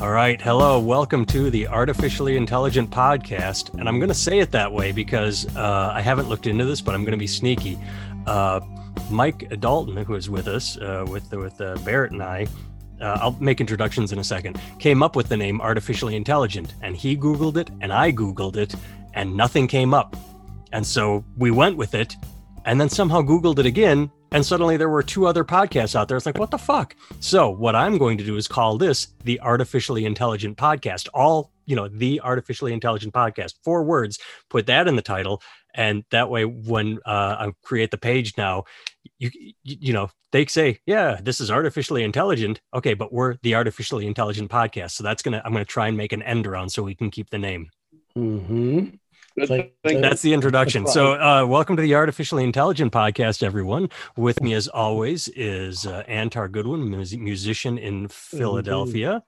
All right. Hello. Welcome to the Artificially Intelligent Podcast. And I'm going to say it that way because uh, I haven't looked into this, but I'm going to be sneaky. Uh, Mike Dalton, who is with us, uh, with, with uh, Barrett and I, uh, I'll make introductions in a second, came up with the name Artificially Intelligent. And he Googled it, and I Googled it, and nothing came up. And so we went with it, and then somehow Googled it again, and suddenly there were two other podcasts out there. It's like, what the fuck? So, what I'm going to do is call this the Artificially Intelligent Podcast. All, you know, the Artificially Intelligent Podcast. Four words, put that in the title. And that way, when uh, I create the page now, you, you, know, they say, yeah, this is artificially intelligent. Okay, but we're the Artificially Intelligent Podcast. So that's going to, I'm going to try and make an end around so we can keep the name. Mm-hmm. Like, that's the introduction. So, uh, welcome to the Artificially Intelligent Podcast, everyone. With me, as always, is uh, Antar Goodwin, mus- musician in Philadelphia.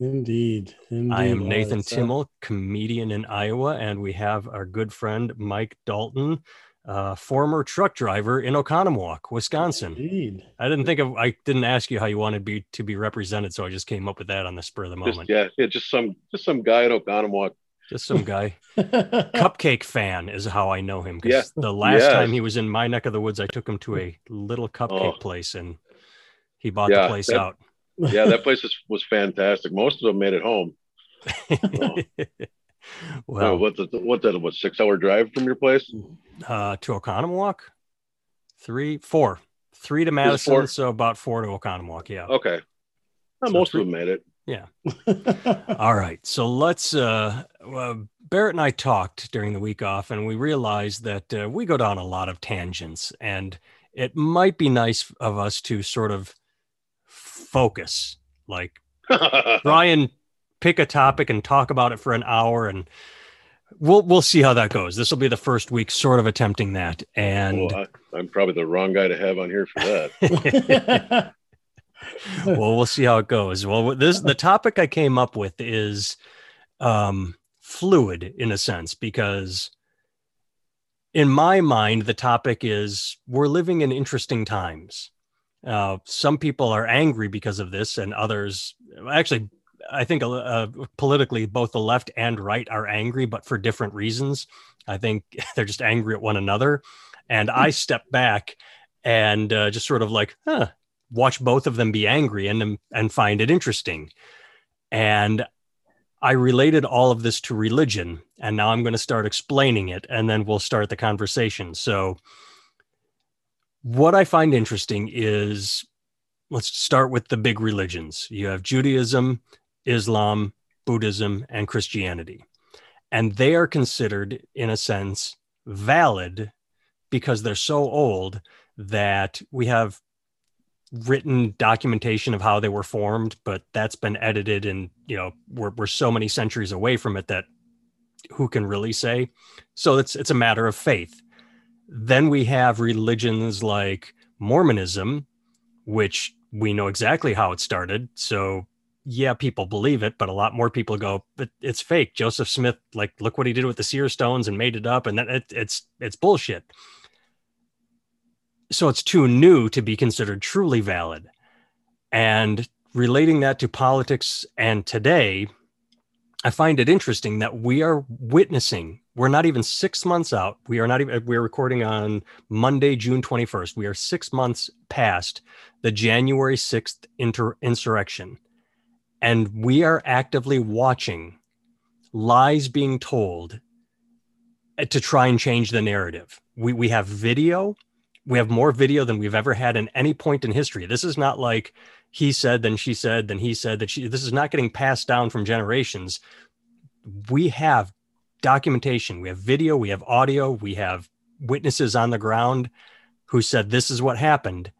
Indeed. Indeed. I am Nathan Alright, Timmel, comedian in Iowa, and we have our good friend Mike Dalton, uh, former truck driver in Oconomowoc, Wisconsin. Indeed. I didn't think of, I didn't ask you how you wanted be to be represented, so I just came up with that on the spur of the Just, moment. yeah, yeah, just some just some guy in Oconomowoc. Just some guy. cupcake fan is how I know him. Yeah. Because the last Yes. time he was in my neck of the woods, I took him to a little cupcake Oh. place and he bought Yeah, the place that- out. Yeah, that place is, was fantastic. Most of them made it home. Oh, well, what's it, what's that? What six hour drive from your place? uh, to Oconomowoc, three, four, three to Madison, four? so about four to Oconomowoc. Yeah. Okay, Well, So most three- of them made it. All right. So let's. Uh, well, Barrett and I talked during the week off, and we realized that uh, we go down a lot of tangents, and it might be nice of us to sort of focus, like try and pick a topic and talk about it for an hour, and we'll we'll see how that goes. This will be the first week, sort of attempting that, and I, I'm probably the wrong guy to have on here for that. well, we'll see how it goes. Well, this the topic I came up with is um, fluid in a sense because in my mind the topic is we're living in interesting times. Uh, some people are angry because of this, and others actually. I think uh, politically, both the left and right are angry, but for different reasons. I think they're just angry at one another. And I step back and uh, just sort of like, huh, watch both of them be angry and and find it interesting. And I related all of this to religion, and now I'm going to start explaining it, and then we'll start the conversation. So, what I find interesting is let's start with the big religions. You have Judaism, Islam, Buddhism, and Christianity. And they are considered, in a sense, valid because they're so old that we have written documentation of how they were formed, but that's been edited and you know we're, we're so many centuries away from it that who can really say? So it's it's a matter of faith. Then we have religions like Mormonism, which we know exactly how it started. So yeah, people believe it, but a lot more people go, but it's fake. Joseph Smith, like, look what he did with the seer stones and made it up, and that it, it's it's bullshit so it's too new to be considered truly valid. And relating that to politics and today, I find it interesting that we are witnessing, we're not even six months out. We are not even, we're recording on Monday, June 21st. We are six months past the January 6th inter- insurrection. And we are actively watching lies being told uh, to try and change the narrative. We, we have video, we have more video than we've ever had in any point in history. This is not like he said, then she said, then he said that she, this is not getting passed down from generations. We have documentation, we have video, we have audio, we have witnesses on the ground who said this is what happened.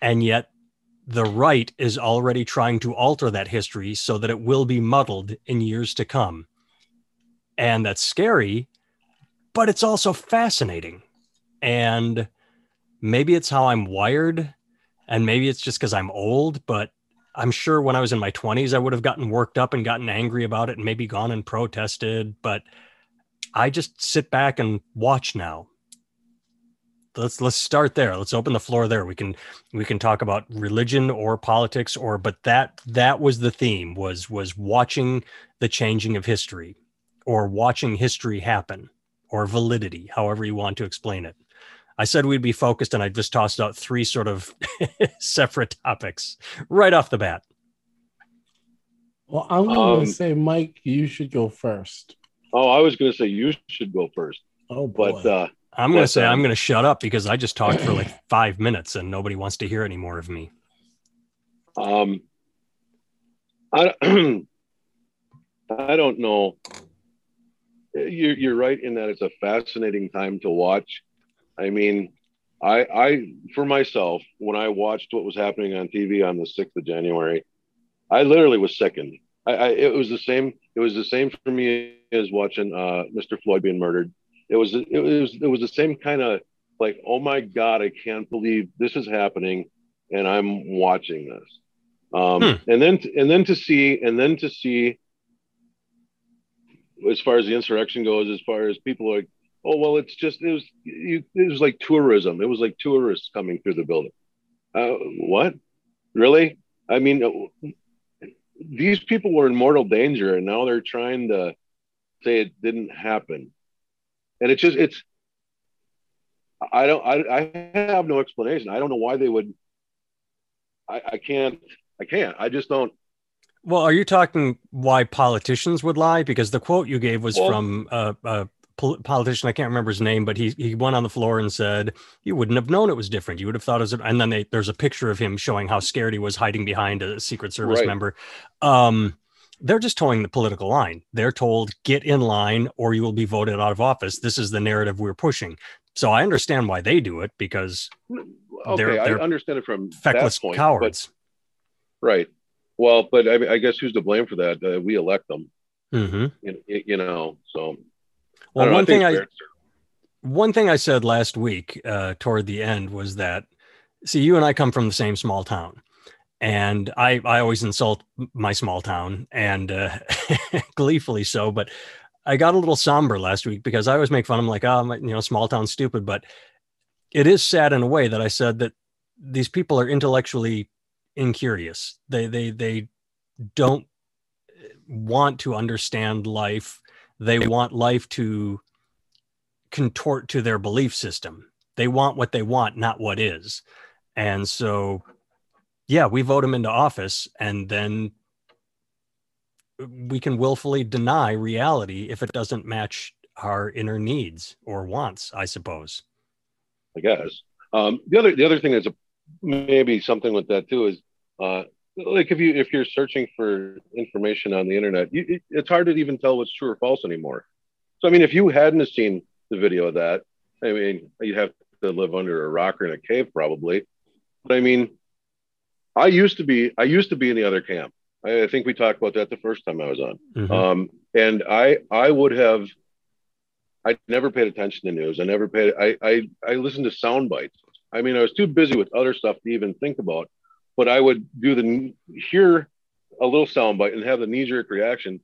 And yet the right is already trying to alter that history so that it will be muddled in years to come. And that's scary, but it's also fascinating. And maybe it's how I'm wired, and maybe it's just because I'm old, but I'm sure when I was in my 20s, I would have gotten worked up and gotten angry about it and maybe gone and protested. But I just sit back and watch now. let's let's start there. Let's open the floor there. We can we can talk about religion or politics or but that that was the theme was was watching the changing of history or watching history happen or validity, however you want to explain it. I said we'd be focused and I just tossed out three sort of separate topics right off the bat. Well, I'm going Um, to say, Mike, you should go first. Oh, I was going to say you should go first, Oh boy. but uh, I'm going to Yes, say I'm um, going to shut up because I just talked for like five minutes and nobody wants to hear any more of me. um, I I don't know. You're you're right in that it's a fascinating time to watch. I mean, I I for myself when I watched what was happening on TV on the sixth of January, I literally was sickened. I, I it was the same. It was the same for me as watching uh, Mr. Floyd being murdered. It was it was it was the same kind of like, oh my god, I can't believe this is happening, and I'm watching this. Um, Hmm. And then and then to see and then to see as far as the insurrection goes, as far as people like, oh well, it's just it was you, it was like tourism. It was like tourists coming through the building. Uh, what? Really? I mean, uh, these people were in mortal danger, and now they're trying to say it didn't happen. And it's just it's. I don't. I, I have no explanation. I don't know why they would. I, I can't. I can't. I just don't. Well, are you talking why politicians would lie? Because the quote you gave was Well- from a, politician. I can't remember his name, but he he went on the floor and said, "You wouldn't have known it was different. You would have thought it was." And then they, there's a picture of him showing how scared he was hiding behind a Secret Service Right. member. Um, they're just toeing the political line. They're told, "Get in line, or you will be voted out of office." This is the narrative we're pushing. So I understand why they do it because Okay, They're- they're I understand it from feckless that point, cowards. But, right. Well, but I, I guess who's to blame for that? Uh, we elect them. hmm You, you know. So. Well, know, one thing I one thing I said last week uh, toward the end was that, see, you and I come from the same small town, and I I always insult my small town and uh, gleefully so, but I got a little somber last week because I always make fun. I'm like, oh, my, you know, small town stupid, but it is sad in a way that I said that these people are intellectually incurious. They they they don't want to understand life. They want life to contort to their belief system. They want what they want, not what is. And so, yeah, we vote them into office and then we can willfully deny reality if it doesn't match our inner needs or wants, I suppose. I guess. Um, the other the other thing that's a, maybe something with that too is uh, like if you if you're searching for information on the internet, you, it, it's hard to even tell what's true or false anymore. So I mean, if you hadn't seen the video of that, I mean, you'd have to live under a rock or in a cave probably. But I mean, I used to be I used to be in the other camp. I, I think we talked about that the first time I was on. Mhm. Um, and I I would have I never paid attention to news. I never paid I I I listened to sound bites. I mean, I was too busy with other stuff to even think about. But I would do the hear a little sound bite and have the knee jerk reaction,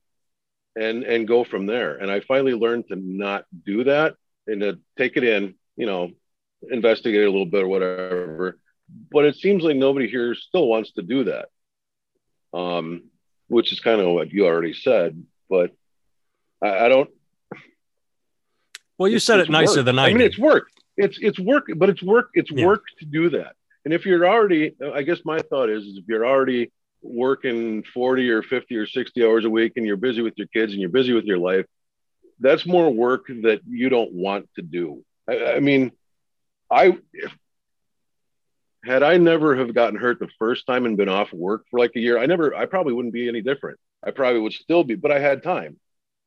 and and go from there. And I finally learned to not do that and to take it in. You know, investigate a little bit or whatever. But it seems like nobody here still wants to do that. Um, which is kind of what you already said. But I, I don't. Well, you said it nicer work. than I, I mean, did. it's work. It's it's work, but it's work. It's Yeah. work to do that. And if you're already, I guess my thought is, is if you're already working 40 or 50 or 60 hours a week and you're busy with your kids and you're busy with your life, that's more work that you don't want to do. I, I mean, I if, had I never have gotten hurt the first time and been off work for like a year, I never, I probably wouldn't be any different. I probably would still be, but I had time.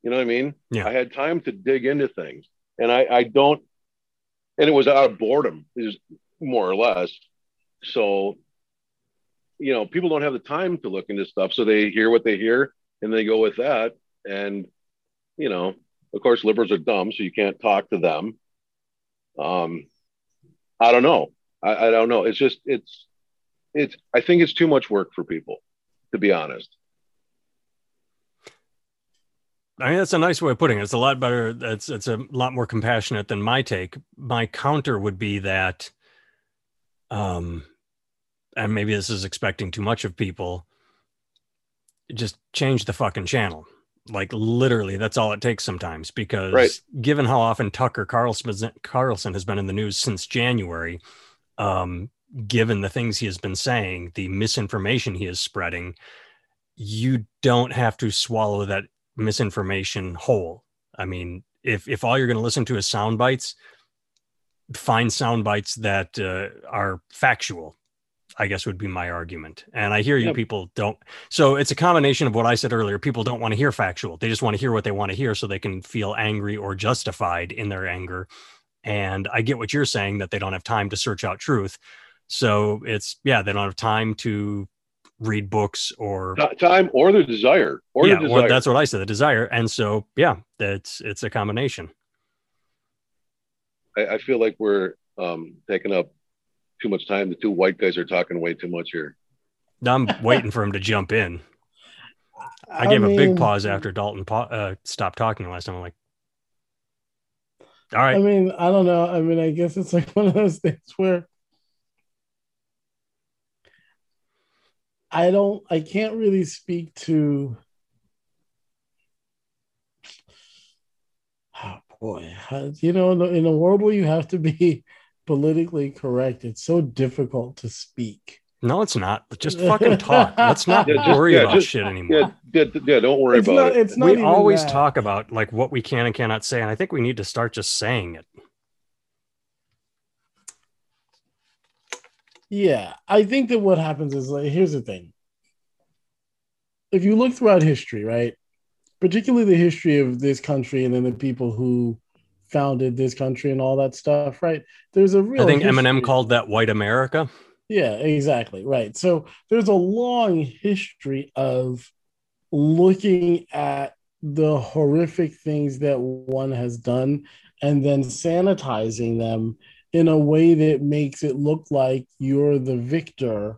You know what I mean? Yeah. I had time to dig into things, and I, I don't, and it was out of boredom, is more or less. So, you know, people don't have the time to look into stuff, so they hear what they hear and they go with that. And, you know, of course, liberals are dumb, so you can't talk to them. Um, I don't know. I, I don't know. It's just it's it's. I think it's too much work for people, to be honest. I mean, that's a nice way of putting it. It's a lot better. It's it's a lot more compassionate than my take. My counter would be that, um, and maybe this is expecting too much of people. Just change the fucking channel. Like literally, that's all it takes sometimes. Because Right. given how often Tucker Carlson Carlson has been in the news since January, um, given the things he has been saying, the misinformation he is spreading, you don't have to swallow that misinformation whole. I mean, if if all you're going to listen to is sound bites, find sound bites that uh, are factual. I guess would be my argument. And I hear you Yep. people don't. So it's a combination of what I said earlier. People don't want to hear factual. They just want to hear what they want to hear so they can feel angry or justified in their anger. And I get what you're saying that they don't have time to search out truth. So it's yeah, they don't have time to read books or time or the desire or yeah, the desire. well, that's what I said, the desire. And so yeah, that's it's a combination. I, I feel like we're um, taking up too much time. The two white guys are talking way too much here. I'm waiting for him to jump in. I gave a big pause after Dalton pa- uh, stopped talking last time. I'm like, all right, I mean, I don't know. I mean, I guess it's like one of those things where I don't, I can't really speak to. Oh boy, you know, in a, in a world where you have to be politically correct, it's so difficult to speak. no, it's not. Just fucking talk. Let's not Yeah, just- worry yeah, about just- shit anymore. Yeah, yeah, yeah don't worry It's about not. it. It's not. we always that. talk about like what we can and cannot say, and I think we need to start just saying it. Yeah, I think that what happens is like here's the thing. If you look throughout history, right, particularly the history of this country and then the people who founded this country and all that stuff, right? There's a real. I think Eminem called that white America. Yeah, exactly. Right. So there's a long history of looking at the horrific things that one has done and then sanitizing them in a way that makes it look like you're the victor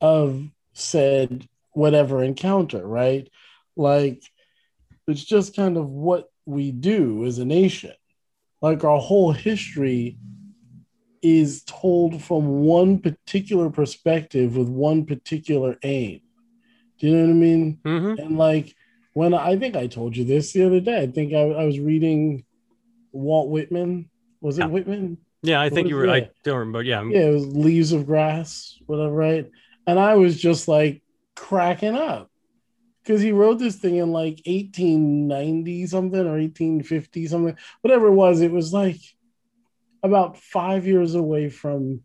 of said whatever encounter, right? Like it's just kind of what we do as a nation. Like our whole history is told from one particular perspective with one particular aim. Do you know what I mean? hmm And like when I think I told you this the other day, I think I, I was reading Walt Whitman. Was it Yeah. Whitman? Yeah, I What think you were. I don't remember. Yeah, Yeah, it was Leaves of Grass, whatever, right? And I was just like cracking up because he wrote this thing in like 1890 something or 1850 something, whatever it was. It was like about five years away from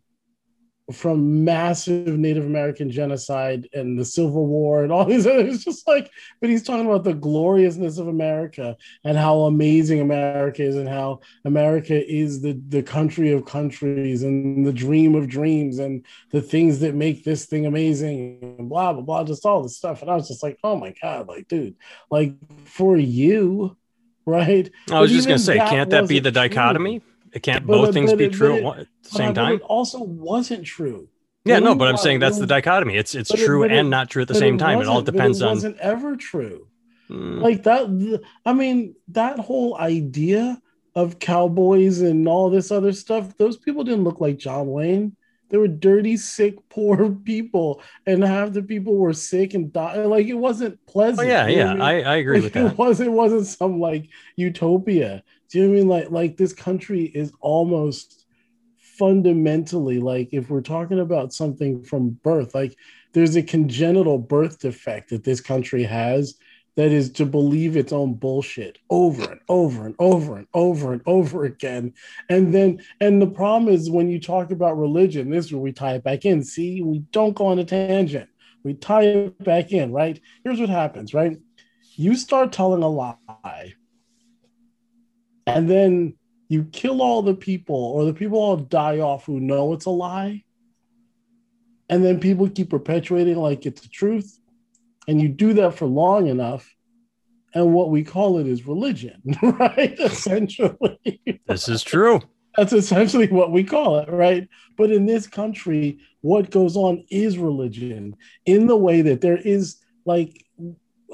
from massive Native American genocide and the Civil War and all these other. It's just like, but he's talking about the gloriousness of America and how amazing America is and how America is the the country of countries and the dream of dreams and the things that make this thing amazing and blah blah blah, just all this stuff. And I was just like, oh my god, like dude, like for you, right? I was But just gonna say, that can't that be the true. It can't But- both but- things but be true at it- at the same time? it also wasn't true. Yeah, no, but I'm saying that's the dichotomy. It's it's true it- and not true at the same time. It all depends it on. wasn't ever true. Mm, like that i mean that whole idea of cowboys and all this other stuff those people didn't look like john wayne they were dirty sick poor people and half the people were sick and died like it wasn't pleasant oh yeah, yeah, I, mean? I, I agree Like, with that. it wasn't it wasn't some like utopia do you know what i mean like like this country is almost fundamentally like if we're talking about something from birth like there's a congenital birth defect that this country has that is to believe its own bullshit over and over and over and over and over again. And then, and the problem is when you talk about religion, this is where we tie it back in. See, we don't go on a tangent, we tie it back in, right? Here's what happens, right? You start telling a lie, and then you kill all the people, or the people all die off who know it's a lie. And then people keep perpetuating like it's the truth and you do that for long enough and what we call it is religion right essentially This is true. that's essentially what we call it right but in this country what goes on is religion in the way that there is like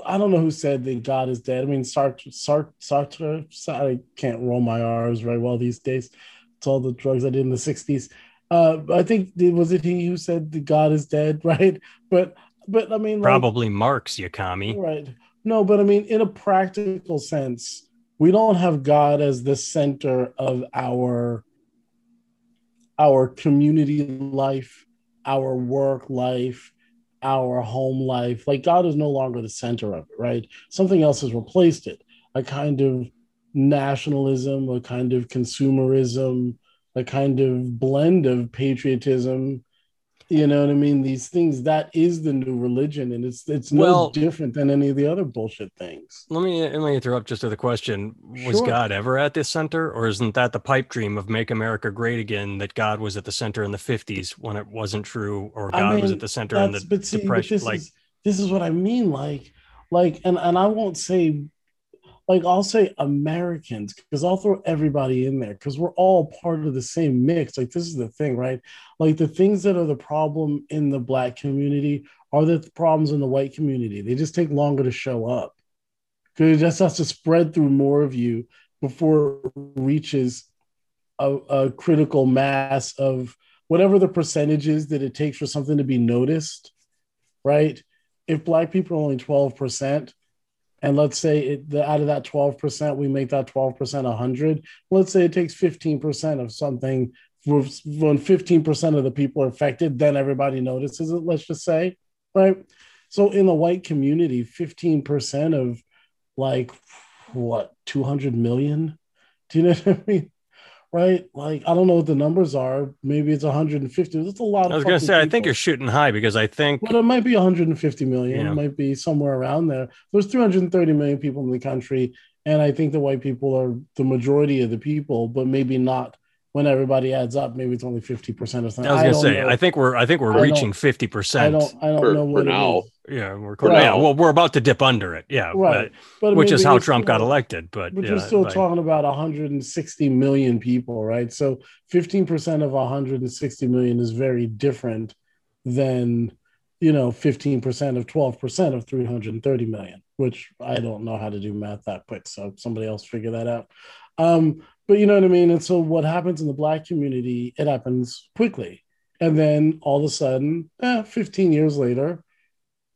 I don't know who said that God is dead. I mean, Sartre, Sartre, Sartre, I can't roll my R's very well these days. It's all the drugs I did in the 60s. Uh, I think, was it he who said that God is dead, right? But, but I mean, like, probably Marx, Yakami. Right. No, but I mean, in a practical sense, we don't have God as the center of our our community life, our work life, our home life. Like God is no longer the center of it, right? Something else has replaced it. A kind of nationalism, a kind of consumerism, a kind of blend of patriotism you know what I mean? These things that is the new religion, and it's it's no well, different than any of the other bullshit things. Let me let me interrupt just with a question: Was sure. God ever at this center, or isn't that the pipe dream of "Make America Great Again"? That God was at the center in the '50s when it wasn't true, or God I mean, was at the center in the see, depression. This like is, this is what I mean. Like, like, and and I won't say like I'll say Americans because I'll throw everybody in there because we're all part of the same mix. Like this is the thing, right? Like the things that are the problem in the black community are the problems in the white community. They just take longer to show up because it just has to spread through more of you before it reaches a, a critical mass of whatever the percentage is that it takes for something to be noticed, right? If black people are only 12%, and let's say it, the, out of that 12% we make that 12% 100 let's say it takes 15% of something when 15% of the people are affected then everybody notices it let's just say right? So in the white community 15% of like what 200 million? Do you know what i mean right? Like I don't know what the numbers are. Maybe it's 150. That's a lot. I was going to say people. I think you're shooting high because I think. But it might be 150 million. Yeah. It might be somewhere around there. There's 330 million people in the country, and I think the white people are the majority of the people, but maybe not. When everybody adds up, maybe it's only fifty percent of something. I was going to say, know. I think we're, I think we're I reaching fifty percent. I don't, I don't for, know what now. Yeah, we're right. yeah. Well, we're about to dip under it. Yeah, right. But, but which is how Trump got elected. But, but yeah, you're still like, talking about 160 million people, right? So 15 percent of 160 million is very different than you know 15 percent of 12 percent of 330 million. Which I don't know how to do math that quick, so somebody else figure that out. Um, but you know what I mean. And so what happens in the black community? It happens quickly, and then all of a sudden, eh, 15 years later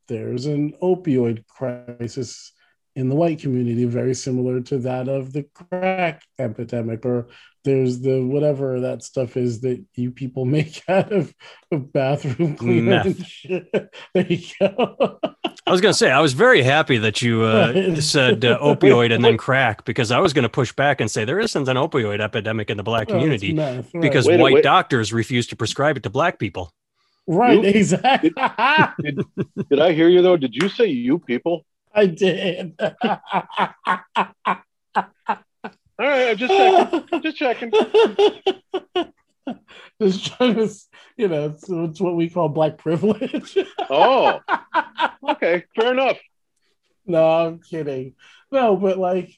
there's an opioid crisis in the white community, very similar to that of the crack epidemic, or there's the whatever that stuff is that you people make out of, of bathroom cleaner and shit. There you go. I was going to say, I was very happy that you uh, said uh, opioid and then crack because I was going to push back and say there isn't an opioid epidemic in the black community right. because wait, white wait. doctors refuse to prescribe it to black people. Right, you, exactly. Did, did, did, I hear you though? Did you say you people? I did. All right, I'm just checking. just checking. Just trying to, you know, it's, it's what we call black privilege. oh, okay, fair enough. No, I'm kidding. No, but like,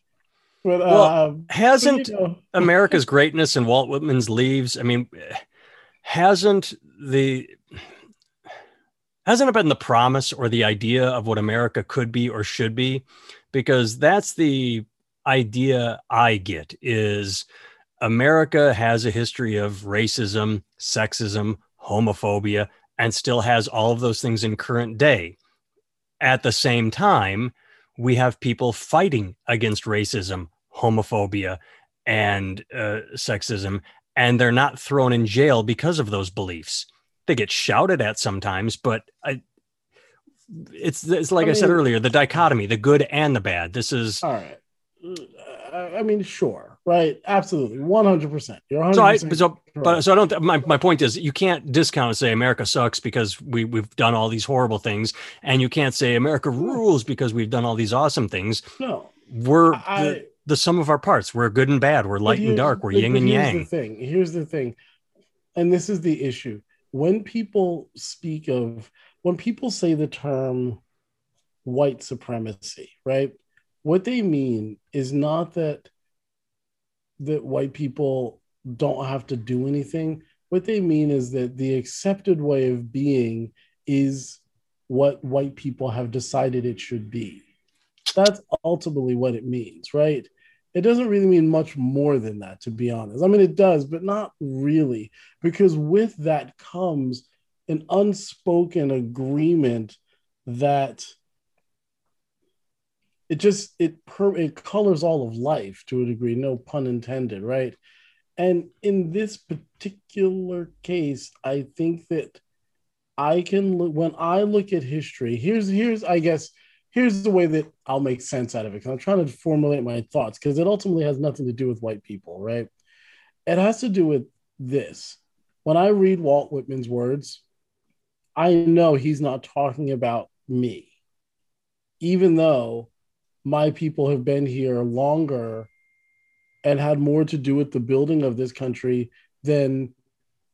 but well, um, hasn't you know. America's greatness and Walt Whitman's leaves? I mean, hasn't the hasn't it been the promise or the idea of what America could be or should be? Because that's the idea I get is America has a history of racism, sexism, homophobia, and still has all of those things in current day. At the same time, we have people fighting against racism, homophobia, and uh, sexism, and they're not thrown in jail because of those beliefs they get shouted at sometimes, but I, it's it's like I, I mean, said earlier, the dichotomy, the good and the bad. This is all right. I mean, sure, right? Absolutely, one hundred percent. You're 100 so I so but so I don't. My my point is, you can't discount and say America sucks because we we've done all these horrible things, and you can't say America rules because we've done all these awesome things. No, we're I, the, the sum of our parts. We're good and bad. We're light and dark. We're yin and yang. The thing here's the thing, and this is the issue when people speak of when people say the term white supremacy, right? What they mean is not that that white people don't have to do anything. What they mean is that the accepted way of being is what white people have decided it should be. That's ultimately what it means, right? It doesn't really mean much more than that, to be honest. I mean, it does, but not really, because with that comes an unspoken agreement that it just it per, it colors all of life to a degree no pun intended right and in this particular case i think that i can look when i look at history here's here's i guess here's the way that i'll make sense out of it because i'm trying to formulate my thoughts because it ultimately has nothing to do with white people right? It has to do with this. When i read walt whitman's words i know he's not talking about me even though my people have been here longer and had more to do with the building of this country than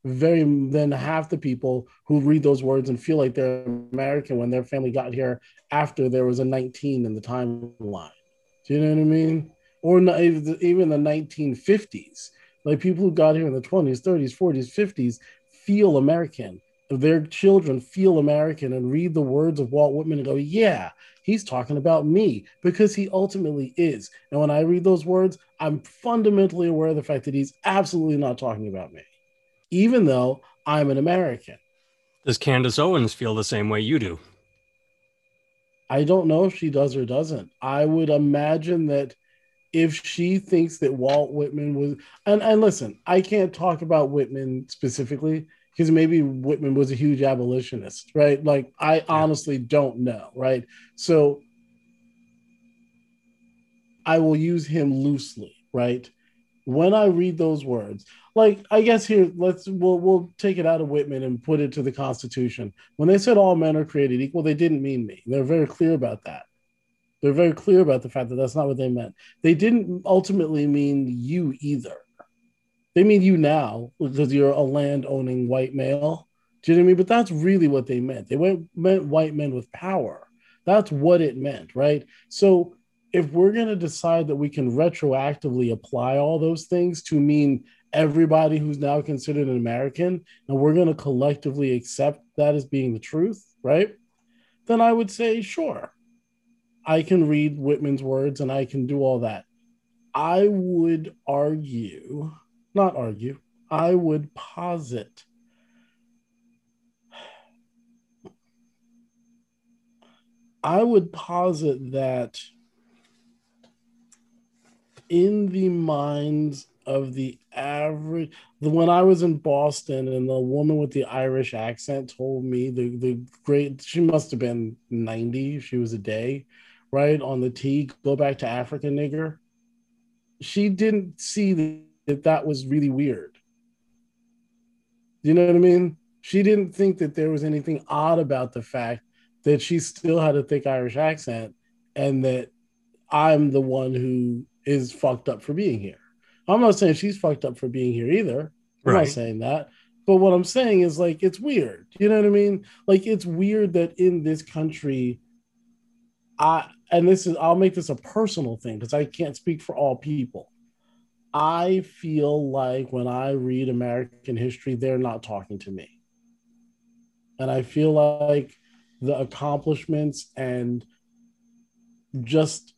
very than half the people who read those words and feel like they're American when their family got here after there was a 19 in the timeline. Do you know what I mean? Or not, even the 1950s. Like people who got here in the 20s, 30s, 40s, 50s feel American. Their children feel American and read the words of Walt Whitman and go, yeah, he's talking about me because he ultimately is. And when I read those words, I'm fundamentally aware of the fact that he's absolutely not talking about me, even though I'm an American. Does Candace Owens feel the same way you do? I don't know if she does or doesn't. I would imagine that if she thinks that Walt Whitman was, and, and listen, I can't talk about Whitman specifically because maybe Whitman was a huge abolitionist, right? Like I honestly don't know, right? So I will use him loosely, right? When I read those words, like I guess here, let's we'll we'll take it out of Whitman and put it to the Constitution. When they said all men are created equal, they didn't mean me. They're very clear about that. They're very clear about the fact that that's not what they meant. They didn't ultimately mean you either they mean you now because you're a land owning white male. Do you know what I mean? But that's really what they meant. They went, meant white men with power. That's what it meant, right? So if we're going to decide that we can retroactively apply all those things to mean everybody who's now considered an American, and we're going to collectively accept that as being the truth, right? Then I would say, sure, I can read Whitman's words and I can do all that. I would argue not argue, I would posit I would posit that in the minds of the average the when I was in Boston and the woman with the Irish accent told me the the great she must have been 90 she was a day right on the T go back to African nigger she didn't see that that was really weird. You know what I mean? She didn't think that there was anything odd about the fact that she still had a thick Irish accent and that I'm the one who is fucked up for being here. I'm not saying she's fucked up for being here either. I'm right. not saying that. But what I'm saying is like it's weird. You know what I mean? Like it's weird that in this country, I and this is I'll make this a personal thing because I can't speak for all people. I feel like when I read American history, they're not talking to me. And I feel like the accomplishments and just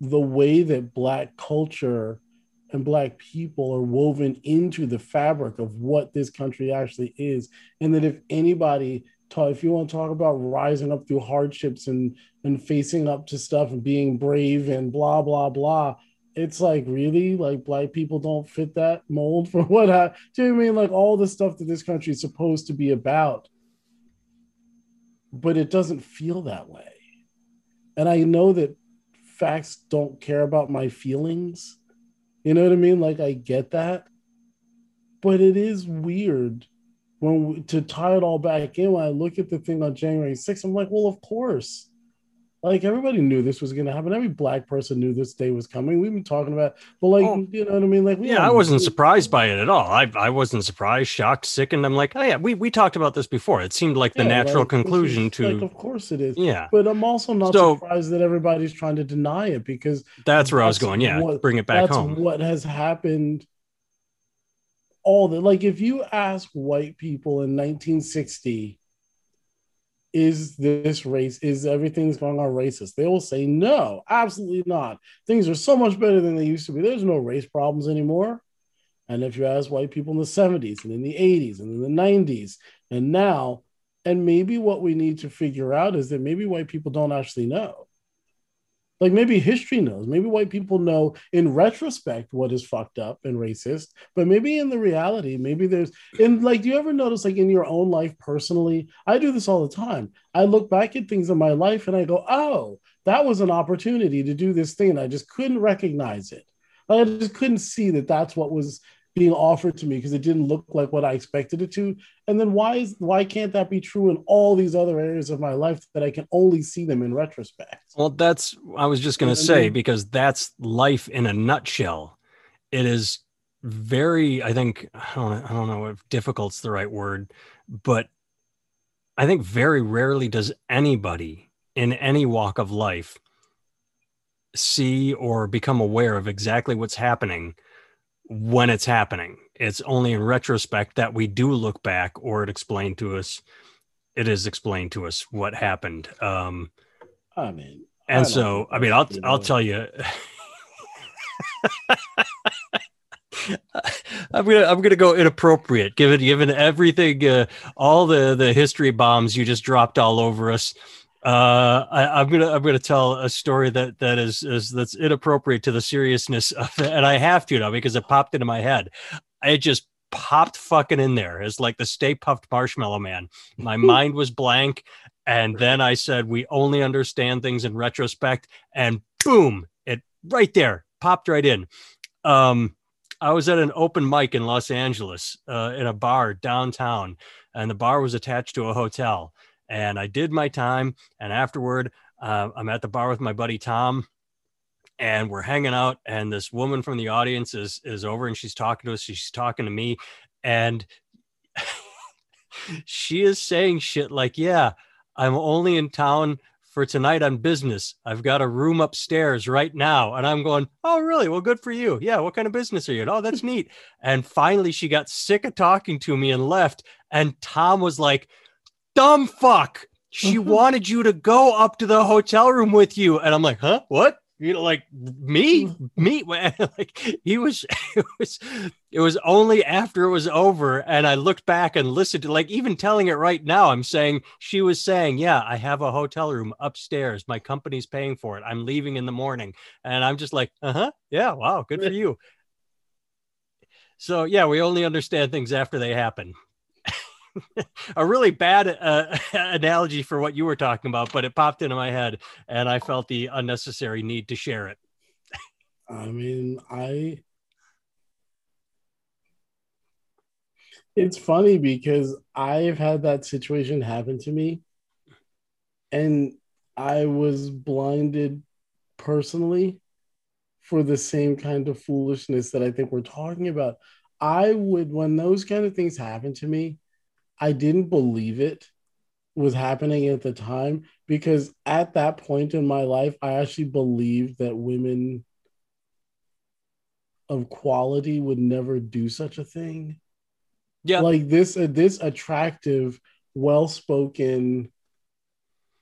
the way that Black culture and Black people are woven into the fabric of what this country actually is. And that if anybody, talk, if you want to talk about rising up through hardships and, and facing up to stuff and being brave and blah, blah, blah, it's like really? Like black people don't fit that mold for what I do you mean? Like all the stuff that this country is supposed to be about. But it doesn't feel that way. And I know that facts don't care about my feelings you know what I mean? Like I get that. But it is weird when we, to tie it all back in when I look at the thing on January 6th I'm like well of course like everybody knew this was going to happen. Every black person knew this day was coming. We've been talking about, but like oh, you know what I mean. Like yeah, I wasn't surprised by it at all. I I wasn't surprised, shocked, sickened. I'm like, oh yeah, we we talked about this before. It seemed like the yeah, natural like, conclusion to. Like, of course it is. Yeah, but I'm also not so, surprised that everybody's trying to deny it because that's where that's I was going. Yeah, what, bring it back that's home. What has happened? All the like, if you ask white people in 1960 is this race is everything's going on racist? They will say no absolutely not. Things are so much better than they used to be. There's no race problems anymore. And if you ask white people in the 70s and in the 80s and in the 90s and now and maybe what we need to figure out is that maybe white people don't actually know like maybe history knows. Maybe white people know in retrospect what is fucked up and racist, but maybe in the reality, maybe there's and like do you ever notice like in your own life personally? I do this all the time. I look back at things in my life and I go, "Oh, that was an opportunity to do this thing." and I just couldn't recognize it. I just couldn't see that that's what was being offered to me because it didn't look like what I expected it to. And then why is why can't that be true in all these other areas of my life that I can only see them in retrospect? Well, that's I was just going to say because that's life in a nutshell. It is very I think I don't I don't know if difficult's the right word, but I think very rarely does anybody in any walk of life see or become aware of exactly what's happening when it's happening. It's only in retrospect that we do look back or it explained to us, it is explained to us what happened. Um, I mean, and I so, I mean, I'll, I'll tell you, I'm gonna I'm gonna go inappropriate given given everything uh, all the the history bombs you just dropped all over us uh, I, am gonna I'm gonna tell a story that that is, is that's inappropriate to the seriousness of it, and I have to now because it popped into my head. It just popped fucking in there as like the Stay Puft Marshmallow Man. My mind was blank, and then I said we only understand things in retrospect, and boom, it right there popped right in. Um, I was at an open mic in Los Angeles uh, in a bar downtown, and the bar was attached to a hotel and I did my time. And afterward, uh, I'm at the bar with my buddy Tom, and we're hanging out. And this woman from the audience is is over, and she's talking to us. She's talking to me, and she is saying shit like, "Yeah, I'm only in town." For tonight on business, I've got a room upstairs right now. And I'm going, Oh, really? Well, good for you. Yeah. What kind of business are you in? Oh, that's neat. And finally, she got sick of talking to me and left. And Tom was like, dumb fuck. She wanted you to go up to the hotel room with you. And I'm like, huh? What? You know, like me, me, like he was, it was, it was only after it was over. And I looked back and listened to like even telling it right now. I'm saying she was saying, yeah, I have a hotel room upstairs. My company's paying for it. I'm leaving in the morning. And I'm just like, uh huh. Yeah. Wow. Good for you. So yeah, we only understand things after they happen. a really bad uh, analogy for what you were talking about, but it popped into my head and I felt the unnecessary need to share it. I mean, I. It's funny because I've had that situation happen to me and I was blinded personally for the same kind of foolishness that I think we're talking about. I would, when those kind of things happen to me, I didn't believe it was happening at the time because at that point in my life, I actually believed that women of quality would never do such a thing. Yeah. Like this, uh, this attractive, well spoken,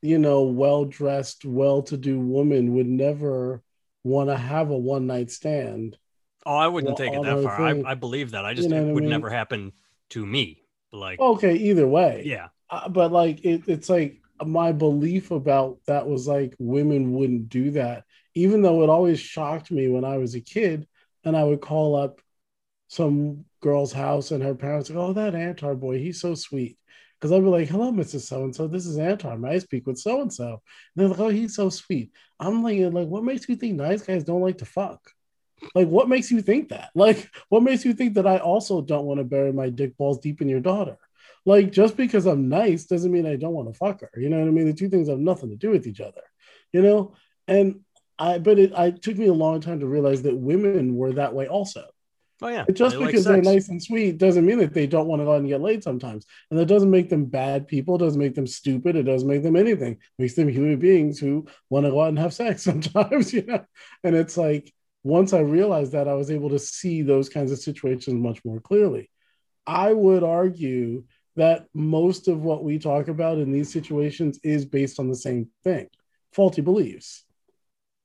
you know, well dressed, well to do woman would never want to have a one night stand. Oh, I wouldn't take it that far. I, I, believe that. I just, you know it would I mean? never happen to me. Like, okay, either way. Yeah. Uh, but like, it, it's like my belief about that was like women wouldn't do that, even though it always shocked me when I was a kid and I would call up some girl's house and her parents like, oh, that Antar boy, he's so sweet. Because I'd be like, hello, Mrs. So and so. This is Antar. May I speak with so and so? They're like, oh, he's so sweet. I'm like, like, what makes you think nice guys don't like to fuck? Like, what makes you think that? Like, what makes you think that I also don't want to bury my dick balls deep in your daughter? Like, just because I'm nice doesn't mean I don't want to fuck her. You know what I mean? The two things have nothing to do with each other. You know, and I, but it, I took me a long time to realize that women were that way also. Oh yeah. just they because like they're nice and sweet doesn't mean that they don't want to go out and get laid sometimes. And that doesn't make them bad people, doesn't make them stupid, it doesn't make them anything. It makes them human beings who want to go out and have sex sometimes, you know. And it's like once I realized that, I was able to see those kinds of situations much more clearly. I would argue that most of what we talk about in these situations is based on the same thing faulty beliefs.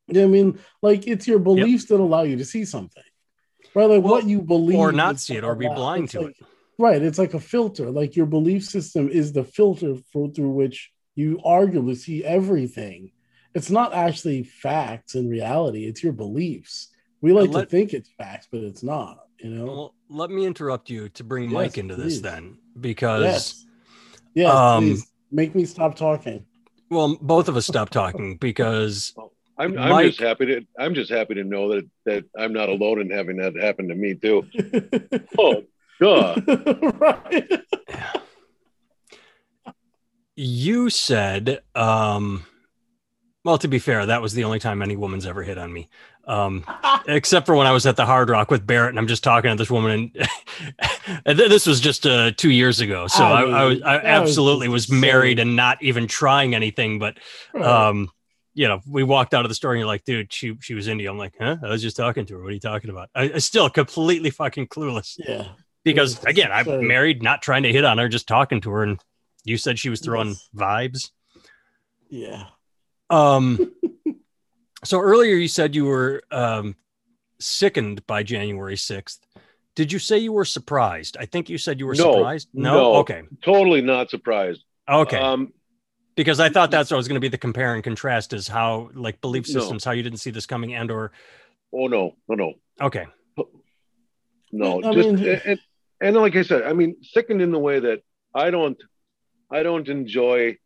I mean, like it's your beliefs yep. that allow you to see something, right? Like well, what you believe, or not see it, or be blind to like, it. Right. It's like a filter. Like your belief system is the filter for, through which you arguably see everything. It's not actually facts in reality, it's your beliefs. We like let, to think it's facts, but it's not, you know. Well, let me interrupt you to bring yes, Mike into please. this then, because yes, yes um, make me stop talking. Well, both of us stop talking because I'm, I'm Mike, just happy to I'm just happy to know that that I'm not alone in having that happen to me too. oh, god right. You said, um, well, to be fair, that was the only time any woman's ever hit on me. Um, except for when I was at the Hard Rock with Barrett, and I'm just talking to this woman, and, and this was just uh, two years ago. So I, I, I was, I absolutely was, was married and not even trying anything. But um, you know, we walked out of the store and you're like, dude, she she was India. I'm like, huh? I was just talking to her. What are you talking about? I, I still completely fucking clueless. Yeah. Because again, I'm married, not trying to hit on her, just talking to her. And you said she was throwing yes. vibes. Yeah. Um. so earlier you said you were um, sickened by January sixth. Did you say you were surprised? I think you said you were no, surprised. No? no, okay, totally not surprised. Okay. Um, because I thought that's what was going to be the compare and contrast is how like belief systems, no. how you didn't see this coming and or. Oh no, no, no. Okay. No, I just mean, and, and like I said, I mean, sickened in the way that I don't, I don't enjoy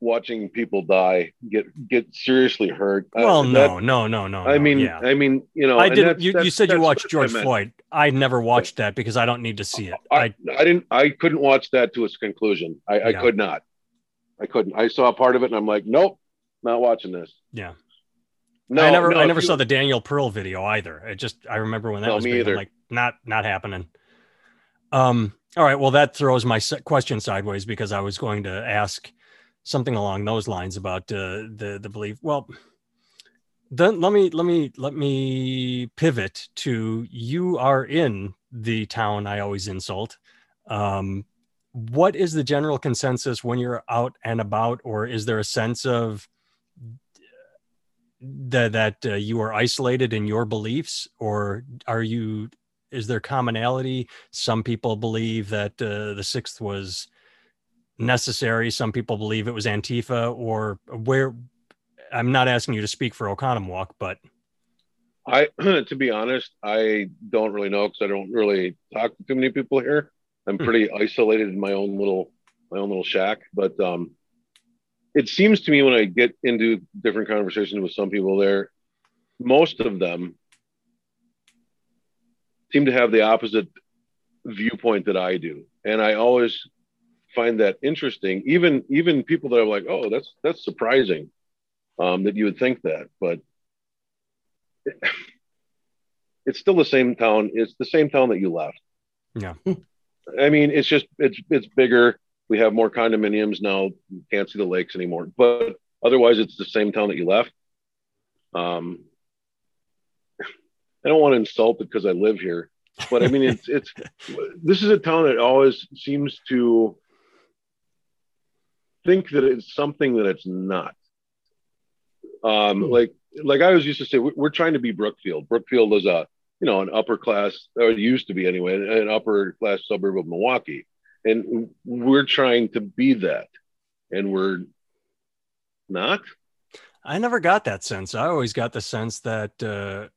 watching people die get get seriously hurt. Well, uh, no, no, no, no. I mean, yeah. I mean, you know, I did. You, you said you watched George Floyd. I never watched that because I don't need to see it. I, I, I didn't. I couldn't watch that to its conclusion. I, yeah. I could not. I couldn't. I saw part of it and I'm like, nope, not watching this. Yeah. No, I never, no, I never saw the Daniel Pearl video either. It just, I remember when that no, was me either. like, not, not happening. Um. All right. Well, that throws my question sideways because I was going to ask something along those lines about uh, the the belief. Well, then let me let me let me pivot to you are in the town I always insult. Um, what is the general consensus when you're out and about or is there a sense of that that uh, you are isolated in your beliefs or are you is there commonality some people believe that uh, the sixth was necessary some people believe it was antifa or where i'm not asking you to speak for oconomowoc but i to be honest i don't really know because i don't really talk to too many people here I'm hmm. pretty isolated in my own little my own little shack. But um, it seems to me when I get into different conversations with some people there, most of them seem to have the opposite viewpoint that I do, and I always find that interesting. Even even people that are like, "Oh, that's that's surprising," um, that you would think that, but. it's still the same town. It's the same town that you left. Yeah. I mean, it's just it's it's bigger. We have more condominiums now. You can't see the lakes anymore, but otherwise, it's the same town that you left. Um, I don't want to insult it because I live here, but I mean, it's it's this is a town that always seems to think that it's something that it's not. Um, hmm. like like I was used to say, we're trying to be Brookfield. Brookfield is a you know, an upper class, or it used to be anyway, an upper class suburb of Milwaukee. And we're trying to be that. And we're not. I never got that sense. I always got the sense that uh,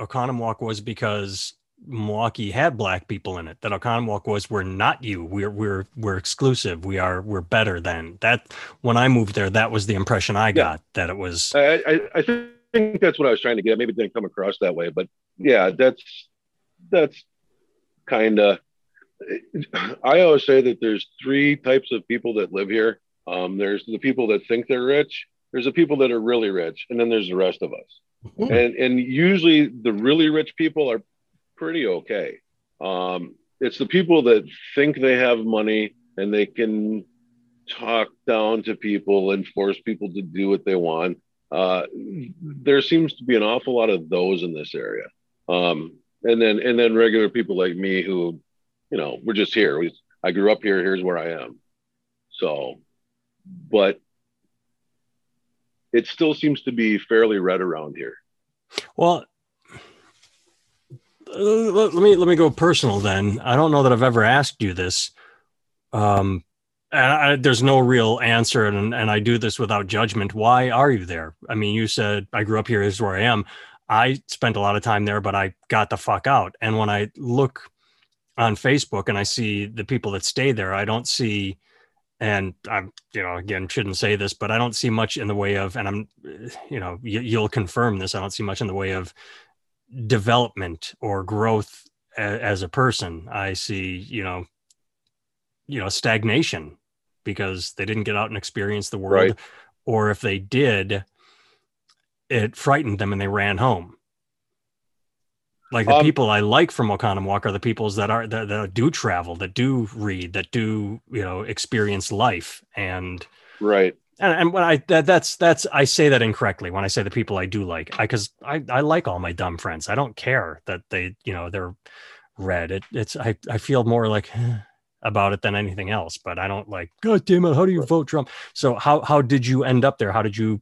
Oconomowoc was because Milwaukee had black people in it. That Oconomowoc was we're not you. We're we're we're exclusive. We are we're better than that. When I moved there, that was the impression I got. Yeah. That it was. I, I, I think that's what I was trying to get. Maybe it didn't come across that way, but yeah, that's that's kind of. I always say that there's three types of people that live here. Um, there's the people that think they're rich. There's the people that are really rich, and then there's the rest of us. Mm-hmm. And and usually the really rich people are pretty okay. Um, it's the people that think they have money and they can talk down to people and force people to do what they want. Uh, there seems to be an awful lot of those in this area. Um, and then and then regular people like me who, you know, we're just here. We I grew up here. Here's where I am. So, but it still seems to be fairly red around here. Well, let me let me go personal then. I don't know that I've ever asked you this. Um, I, there's no real answer, and and I do this without judgment. Why are you there? I mean, you said I grew up here. Is where I am. I spent a lot of time there, but I got the fuck out. And when I look on Facebook and I see the people that stay there, I don't see, and I'm, you know, again, shouldn't say this, but I don't see much in the way of, and I'm, you know, you, you'll confirm this. I don't see much in the way of development or growth a, as a person. I see, you know, you know, stagnation because they didn't get out and experience the world, right. or if they did, it frightened them and they ran home. Like the um, people I like from Oconomowoc are the peoples that are that, that do travel, that do read, that do you know experience life, and right. And, and when I that, that's that's I say that incorrectly when I say the people I do like, I because I I like all my dumb friends. I don't care that they you know they're red. It, it's I I feel more like about it than anything else. But I don't like. God damn it! How do you vote Trump? So how how did you end up there? How did you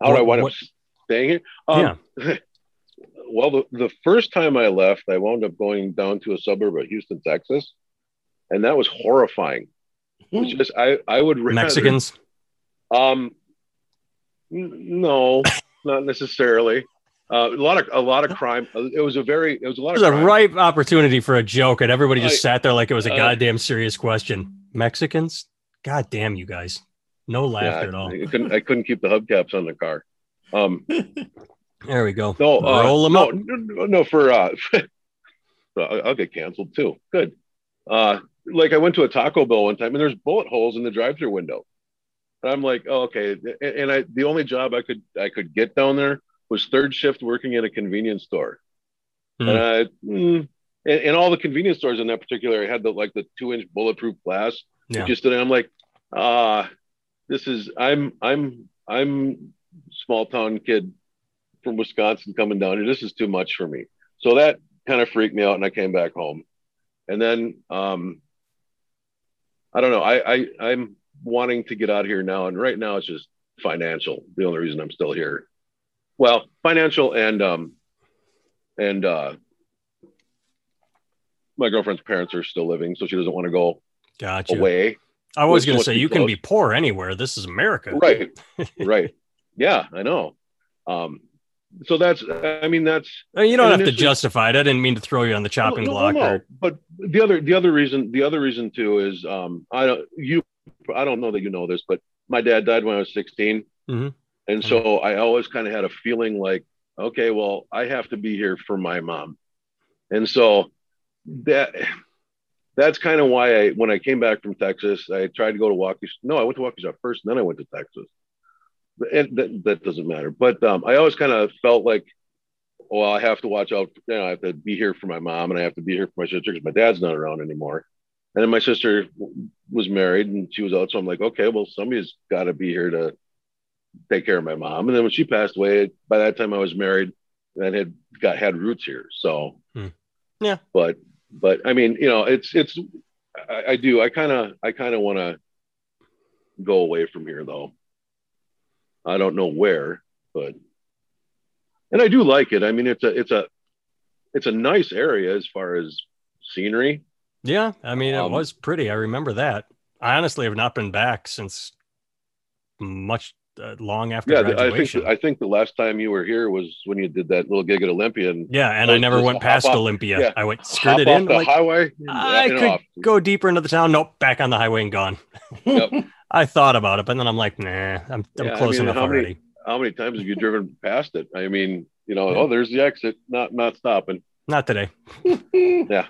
how did I wind up staying here? Um, yeah. well, the, the first time I left, I wound up going down to a suburb of Houston, Texas, and that was horrifying. Just I I would rather, Mexicans. Um, no, not necessarily. Uh, a lot of a lot of crime. It was a very it was a lot. It was a ripe opportunity for a joke, and everybody just I, sat there like it was a uh, goddamn serious question. Mexicans, god damn you guys. No laughter yeah, at all. I, I, couldn't. I couldn't keep the hubcaps on the car. Um, there we go. No, uh, roll them no, up. No, no, for uh, I'll get canceled too. Good. Uh, like I went to a Taco Bell one time, and there's bullet holes in the drive-through window. And I'm like, oh, okay. And I, the only job I could I could get down there was third shift working at a convenience store. Mm. And I, mm, and, and, all the convenience stores in that particular area had the like the two inch bulletproof glass. Yeah. Just and I'm like, ah, uh, this is I'm I'm I'm small town kid from Wisconsin coming down here. This is too much for me. So that kind of freaked me out, and I came back home. And then um, I don't know. I, I I'm wanting to get out of here now, and right now it's just financial. The only reason I'm still here. Well, financial and um and uh my girlfriend's parents are still living, so she doesn't want to go gotcha. away. I was going to say you close. can be poor anywhere. This is America. Right. right. Yeah, I know. Um, so that's, I mean, that's. I mean, you don't have to justify it. I didn't mean to throw you on the chopping no, block. No, or... But the other, the other reason, the other reason too is, um, I don't, you, I don't know that you know this, but my dad died when I was 16. Mm-hmm. And so mm-hmm. I always kind of had a feeling like, okay, well, I have to be here for my mom. And so that, that's kind of why I, when I came back from Texas, I tried to go to Waukesha. No, I went to Waukesha first, and then I went to Texas. And that, that doesn't matter. But um, I always kind of felt like, well, I have to watch out. You know, I have to be here for my mom, and I have to be here for my sister because my dad's not around anymore. And then my sister was married, and she was out. So I'm like, okay, well, somebody's got to be here to take care of my mom. And then when she passed away, by that time I was married and had got had roots here. So hmm. yeah, but but I mean, you know, it's it's I, I do I kind of I kind of want to go away from here though. I don't know where, but and I do like it. I mean, it's a it's a it's a nice area as far as scenery. Yeah, I mean, it um, was pretty. I remember that. I honestly have not been back since much uh, long after yeah, graduation. I think I think the last time you were here was when you did that little gig at Olympia. And yeah, and I never went past off, Olympia. Yeah, I went skirted in the like, highway. I could off. go deeper into the town. Nope, back on the highway and gone. Yep. I thought about it, but then I'm like, nah, I'm, I'm yeah, close I mean, enough how already. Many, how many times have you driven past it? I mean, you know, yeah. oh, there's the exit, not not stopping. Not today. yeah.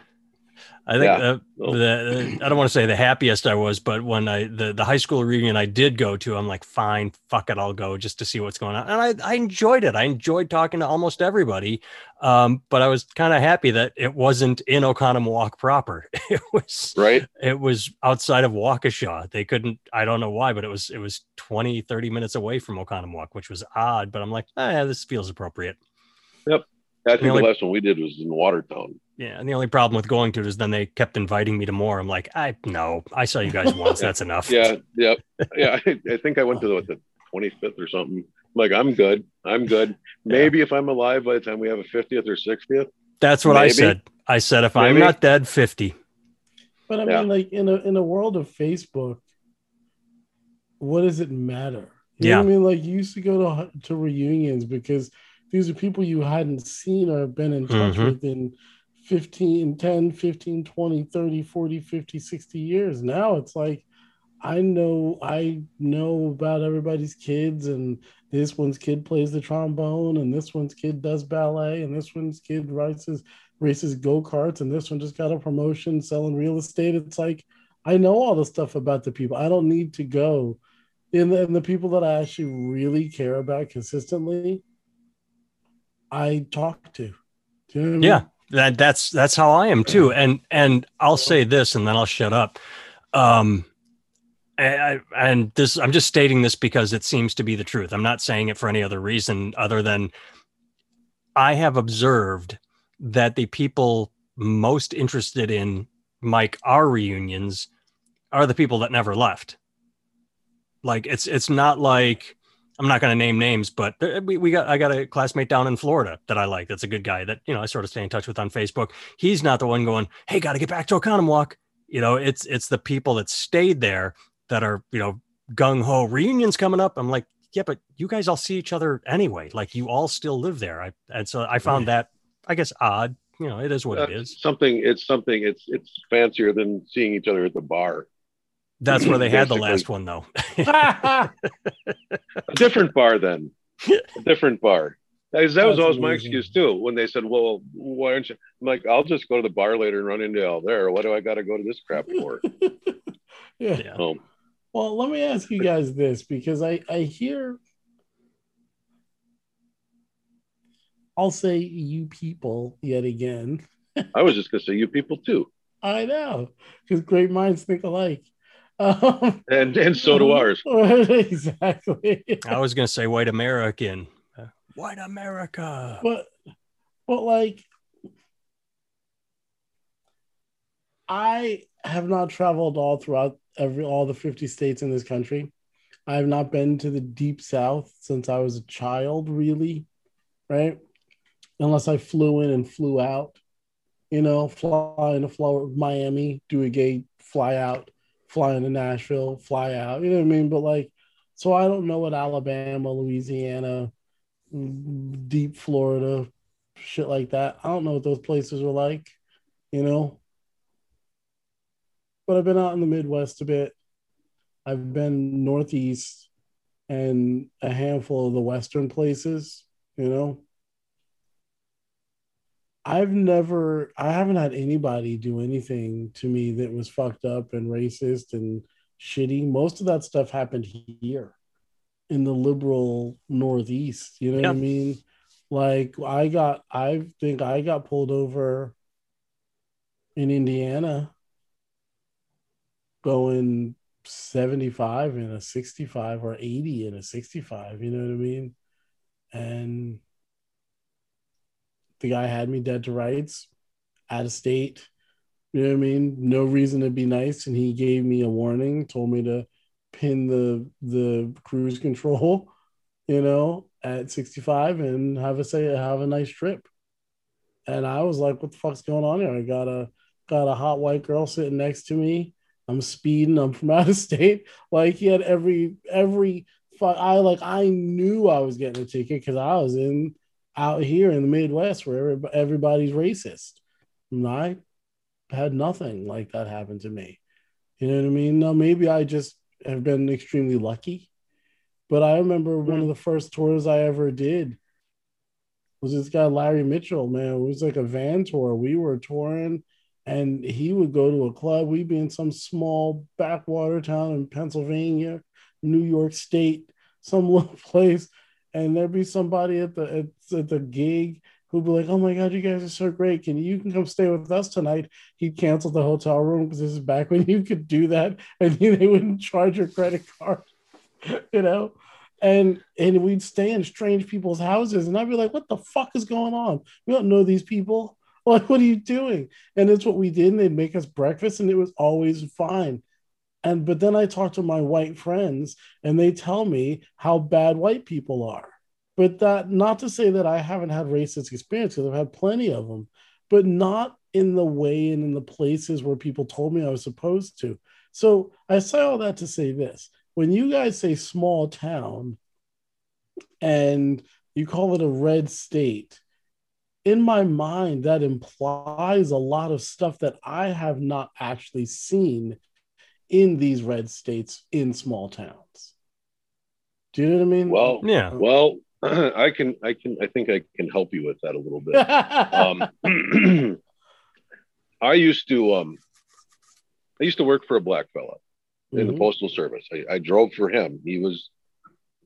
I think yeah. the, the, I don't want to say the happiest I was, but when I the, the high school reunion I did go to, I'm like, fine, fuck it, I'll go just to see what's going on. And I, I enjoyed it. I enjoyed talking to almost everybody. Um, but I was kind of happy that it wasn't in Oconomowoc proper. It was right. It was outside of Waukesha. They couldn't, I don't know why, but it was it was 20, 30 minutes away from Oconomowoc, which was odd. But I'm like, ah, this feels appropriate. Yep. I think the, only, the last one we did was in Watertown. Yeah, and the only problem with going to it is then they kept inviting me to more. I'm like, I no, I saw you guys once. That's enough. Yeah, yeah, yeah. I, I think I went to the, what, the 25th or something. like, I'm good. I'm good. Maybe if I'm alive by the time we have a 50th or 60th. That's what I said. I said if I'm not dead, 50. But I Yeah. mean, like in a in a world of Facebook, what does it matter? You Yeah. know what I mean? Like you used to go to to reunions because these are people you hadn't seen or been in touch Mhm. with in 15, 10, 15, 20, 30, 40, 50, 60 years. Now it's like I know I know about everybody's kids and this one's kid plays the trombone and this one's kid does ballet and this one's kid races races go-karts and this one just got a promotion selling real estate. It's like I know all the stuff about the people. I don't need to go. And the, and the people that I actually really care about consistently, I talk to. Do you know what I mean? That that's that's how I am too. And and I'll say this, and then I'll shut up. Um, and, I, and this I'm just stating this because it seems to be the truth. I'm not saying it for any other reason other than I have observed that the people most interested in Mike our reunions are the people that never left. Like it's it's not like I'm not going to name names, but we, we got I got a classmate down in Florida that I like. That's a good guy that you know I sort of stay in touch with on Facebook. He's not the one going, "Hey, got to get back to Oconomowoc." You know, it's it's the people that stayed there that are you know gung ho reunions coming up. I'm like, yeah, but you guys all see each other anyway. Like you all still live there. I and so I found that I guess odd. You know, it is what it That's is. Something. It's something. It's it's fancier than seeing each other at the bar. That's where they had the last one though. A different bar then. A different bar. That was, that was That's always my excuse too. When they said, "Well, why aren't you?" I'm like, "I'll just go to the bar later and run into all there. What do I got to go to this crap for?" yeah. yeah. Um, Well, let me ask you guys this because I I hear I'll say you people yet again. I was just gonna say, "You people too," I know because great minds think alike. Um, and and so do ours. exactly. I was gonna say white American. Uh, White America. but but like I have not traveled all throughout every all the 50 states in this country. I have not been to the deep south since I was a child, really, right? Unless I flew in and flew out, you know, fly into Florida, Miami, do a gate, fly out, fly into Nashville, fly out, you know what I mean? But like, so I don't know what Alabama, Louisiana, deep Florida, shit like that. I don't know what those places are like, you know. But I've been out in the Midwest a bit. I've been Northeast and a handful of the Western places, you know. I've never, I haven't had anybody do anything to me that was fucked up and racist and shitty. Most of that stuff happened here in the liberal Northeast. You know what I mean? Like I got, I think I got pulled over in Indiana going 75 in a 65 or 80 in a 65. You know what I mean? And the guy had me dead to rights, out of state. You know what I mean? No reason to be nice, and he gave me a warning, told me to pin the the cruise control, you know, at 65 and have a say have a nice trip. And I was like, what the fuck's going on here? I got a got a hot white girl sitting next to me. I'm speeding, I'm from out of state. Like he had every every fu- I like I knew I was getting a ticket because I was in out here in the Midwest where everybody's racist. And I had nothing like that happen to me. You know what I mean? Now maybe I just have been extremely lucky. But I remember one hmm. of the first tours I ever did was this guy Larry Mitchell, man. It was like a van tour. We were touring and he would go to a club. We'd be in some small backwater town in Pennsylvania, New York State, some little place, and there'd be somebody at the at, at the gig who'd be like, "Oh my god, you guys are so great! Can you can come stay with us tonight?" He'd cancel the hotel room because this is back when you could do that, and they wouldn't charge your credit card, you know. And and we'd stay in strange people's houses, and I'd be like, "What the fuck is going on? We don't know these people." like, what are you doing? And it's what we did. And they'd make us breakfast, and it was always fine. And but then I talk to my white friends, and they tell me how bad white people are. But that not to say that I haven't had racist experiences. I've had plenty of them, but not in the way and in the places where people told me I was supposed to. So I say all that to say this: when you guys say small town, and you call it a red state in my mind, that implies a lot of stuff that I have not actually seen in these red states in small towns. Do you know what I mean? Well, Yeah. Well, I can, I can, I think I can help you with that a little bit. um, I used to, um, I used to work for a black fella in the Mhm. postal service. I, I drove for him. He was,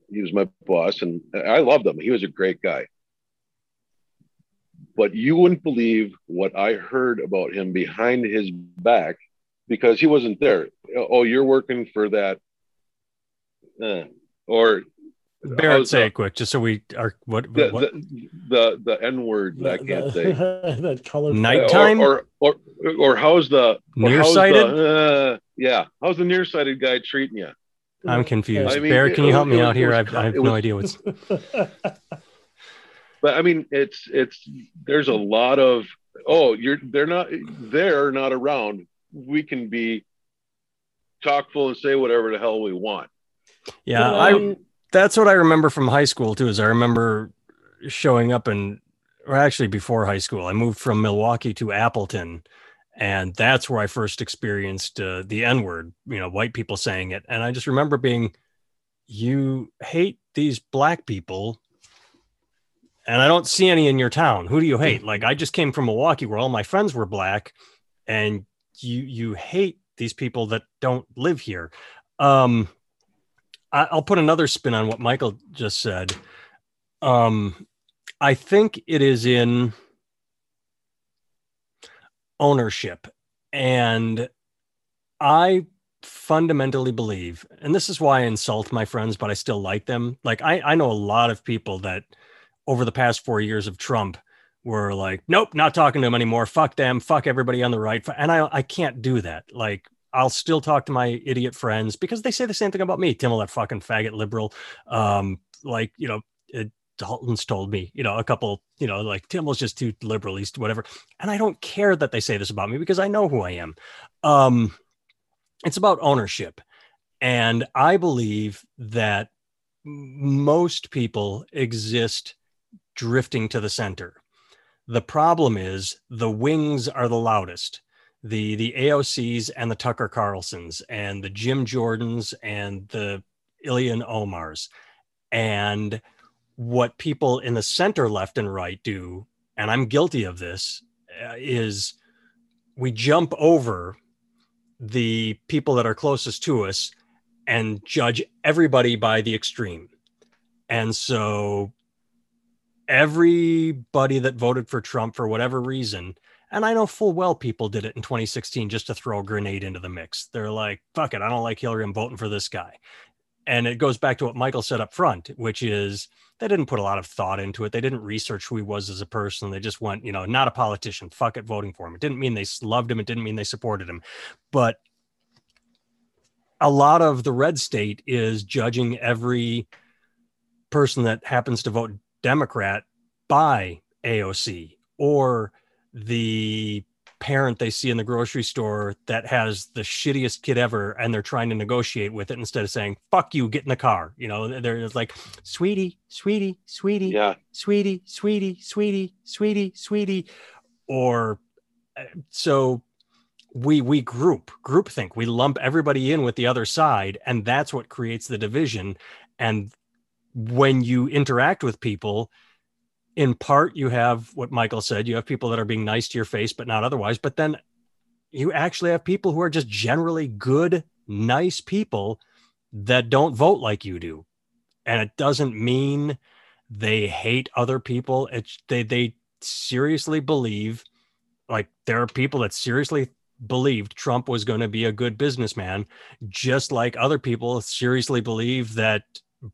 he was my boss, and I loved him. He was a great guy. But you wouldn't believe what I heard about him behind his back because he wasn't there. Oh, you're working for that, uh, or Barrett, say it quick, just so we are what, the what the the, the N word that I can't say. that color. Nighttime? Or, or or or how's the or how's nearsighted. the, uh, yeah, how's the nearsighted guy treating you? I'm confused. I mean, Barrett, can you help was- me it out was- here? I've, was- I have no was- idea what's. But I mean, it's it's there's a lot of oh, you're they're not they're not around. We can be talkful and say whatever the hell we want. Yeah, But, I um, that's what I remember from high school too. Is I remember showing up and, or actually before high school, I moved from Milwaukee to Appleton, and that's where I first experienced uh, the N word. You know, white people saying it, and I just remember being, "You hate these black people." And I don't see any in your town. Who do you hate? Like I just came from Milwaukee where all my friends were black and you you hate these people that don't live here. Um I, I'll put another spin on what Michael just said. Um, I think it is in ownership, and I fundamentally believe, and this is why I insult my friends, but I still like them. Like I, I know a lot of people that over the past four years of Trump were like, nope, not talking to him anymore. Fuck them. Fuck everybody on the right. And I, I can't do that. Like I'll still talk to my idiot friends because they say the same thing about me. Tim, that fucking faggot liberal. Um, like, you know, it, Dalton's told me, you know, a couple, you know, like Tim was just too liberal, he's whatever. And I don't care that they say this about me because I know who I am. Um, it's about ownership. And I believe that most people exist drifting to the center. The problem is the wings are the loudest the the AOCs and the Tucker Carlsons and the Jim Jordans and the Ilhan Omars. And what people in the center, left and right do, and I'm guilty of this, uh, is we jump over the people that are closest to us and judge everybody by the extreme. And so everybody that voted for Trump for whatever reason and I know full well people did it in 2016 just to throw a grenade into the mix. They're like, fuck it, I don't like Hillary, I'm voting for this guy. And it goes back to what Michael said up front, which is they didn't put a lot of thought into it. They didn't research who he was as a person. They just went, you know, not a politician, fuck it, voting for him. It didn't mean they loved him, it didn't mean they supported him. But a lot of the red state is judging every person that happens to vote Democrat by AOC or the parent they see in the grocery store that has the shittiest kid ever and they're trying to negotiate with it instead of saying fuck you get in the car. You know they're like sweetie sweetie sweetie Yeah. sweetie sweetie sweetie sweetie sweetie. Or uh, so we we group group think we lump everybody in with the other side and that's what creates the division. And when you interact with people in part you have what michael said you have people that are being nice to your face but not otherwise but then you actually have people who are just generally good nice people that don't vote like you do. And it doesn't mean they hate other people. It's they they seriously believe like there are people that seriously believed Trump was going to be a good businessman, just like other people seriously believe that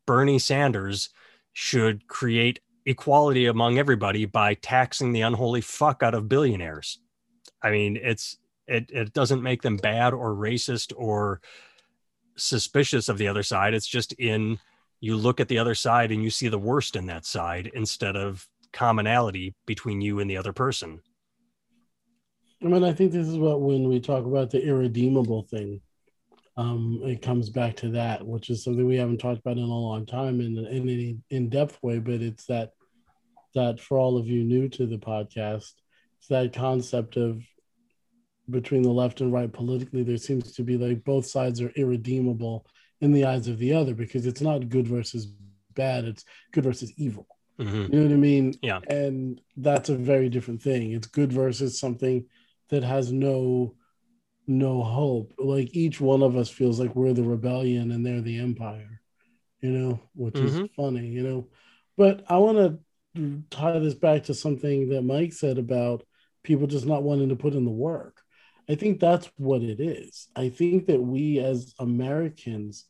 Bernie Sanders should create equality among everybody by taxing the unholy fuck out of billionaires. I mean, it's it it doesn't make them bad or racist or suspicious of the other side. It's just in you look at the other side and you see the worst in that side instead of commonality between you and the other person. I mean, I think this is what when we talk about the irredeemable thing, um, it comes back to that, which is something we haven't talked about in a long time in, in any in-depth way, but it's that that for all of you new to the podcast, it's that concept of between the left and right politically, there seems to be like both sides are irredeemable in the eyes of the other because it's not good versus bad, it's good versus evil. Mm-hmm. You know what I mean? Yeah. And that's a very different thing. It's good versus something that has no no hope. Like each one of us feels like we're the rebellion and they're the empire, you know, which mm-hmm. is funny, you know. But I want to tie this back to something that Mike said about people just not wanting to put in the work. I think that's what it is. I think that we as Americans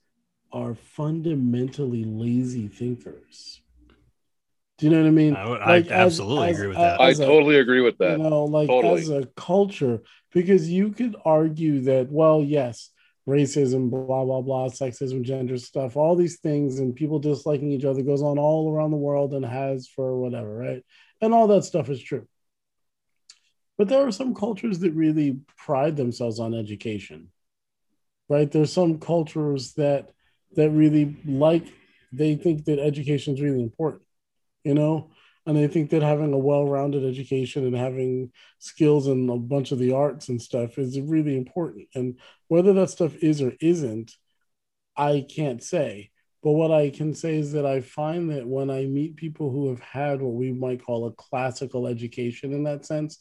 are fundamentally lazy thinkers. Do you know what I mean? I, like I absolutely as, agree with that. I totally agree with that. You know, like totally. as a culture, because you could argue that, well, yes, racism, blah, blah, blah, sexism, gender stuff, all these things, and people disliking each other goes on all around the world and has for whatever, right? And all that stuff is true. But there are some cultures that really pride themselves on education, right? There's some cultures that that really like they think that education is really important, you know, and I think that having a well-rounded education and having skills in a bunch of the arts and stuff is really important. And whether that stuff is or isn't, I can't say. But what I can say is that I find that when I meet people who have had what we might call a classical education in that sense,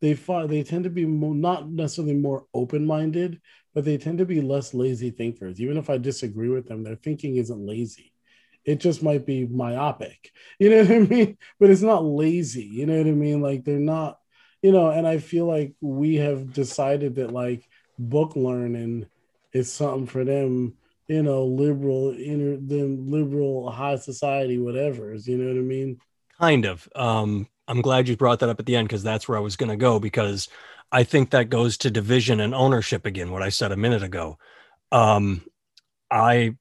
they find they tend to be more, not necessarily more open-minded, but they tend to be less lazy thinkers. Even if I disagree with them, their thinking isn't lazy. It just might be myopic. You know what I mean? But it's not lazy. You know what I mean? Like they're not, you know, and I feel like we have decided that like book learning is something for them, you know, liberal, inner them liberal high society, whatever. You know what I mean? Kind of. Um I'm glad you brought that up at the end because that's where I was going to go because I think that goes to division and ownership again. What I said a minute ago. Um, I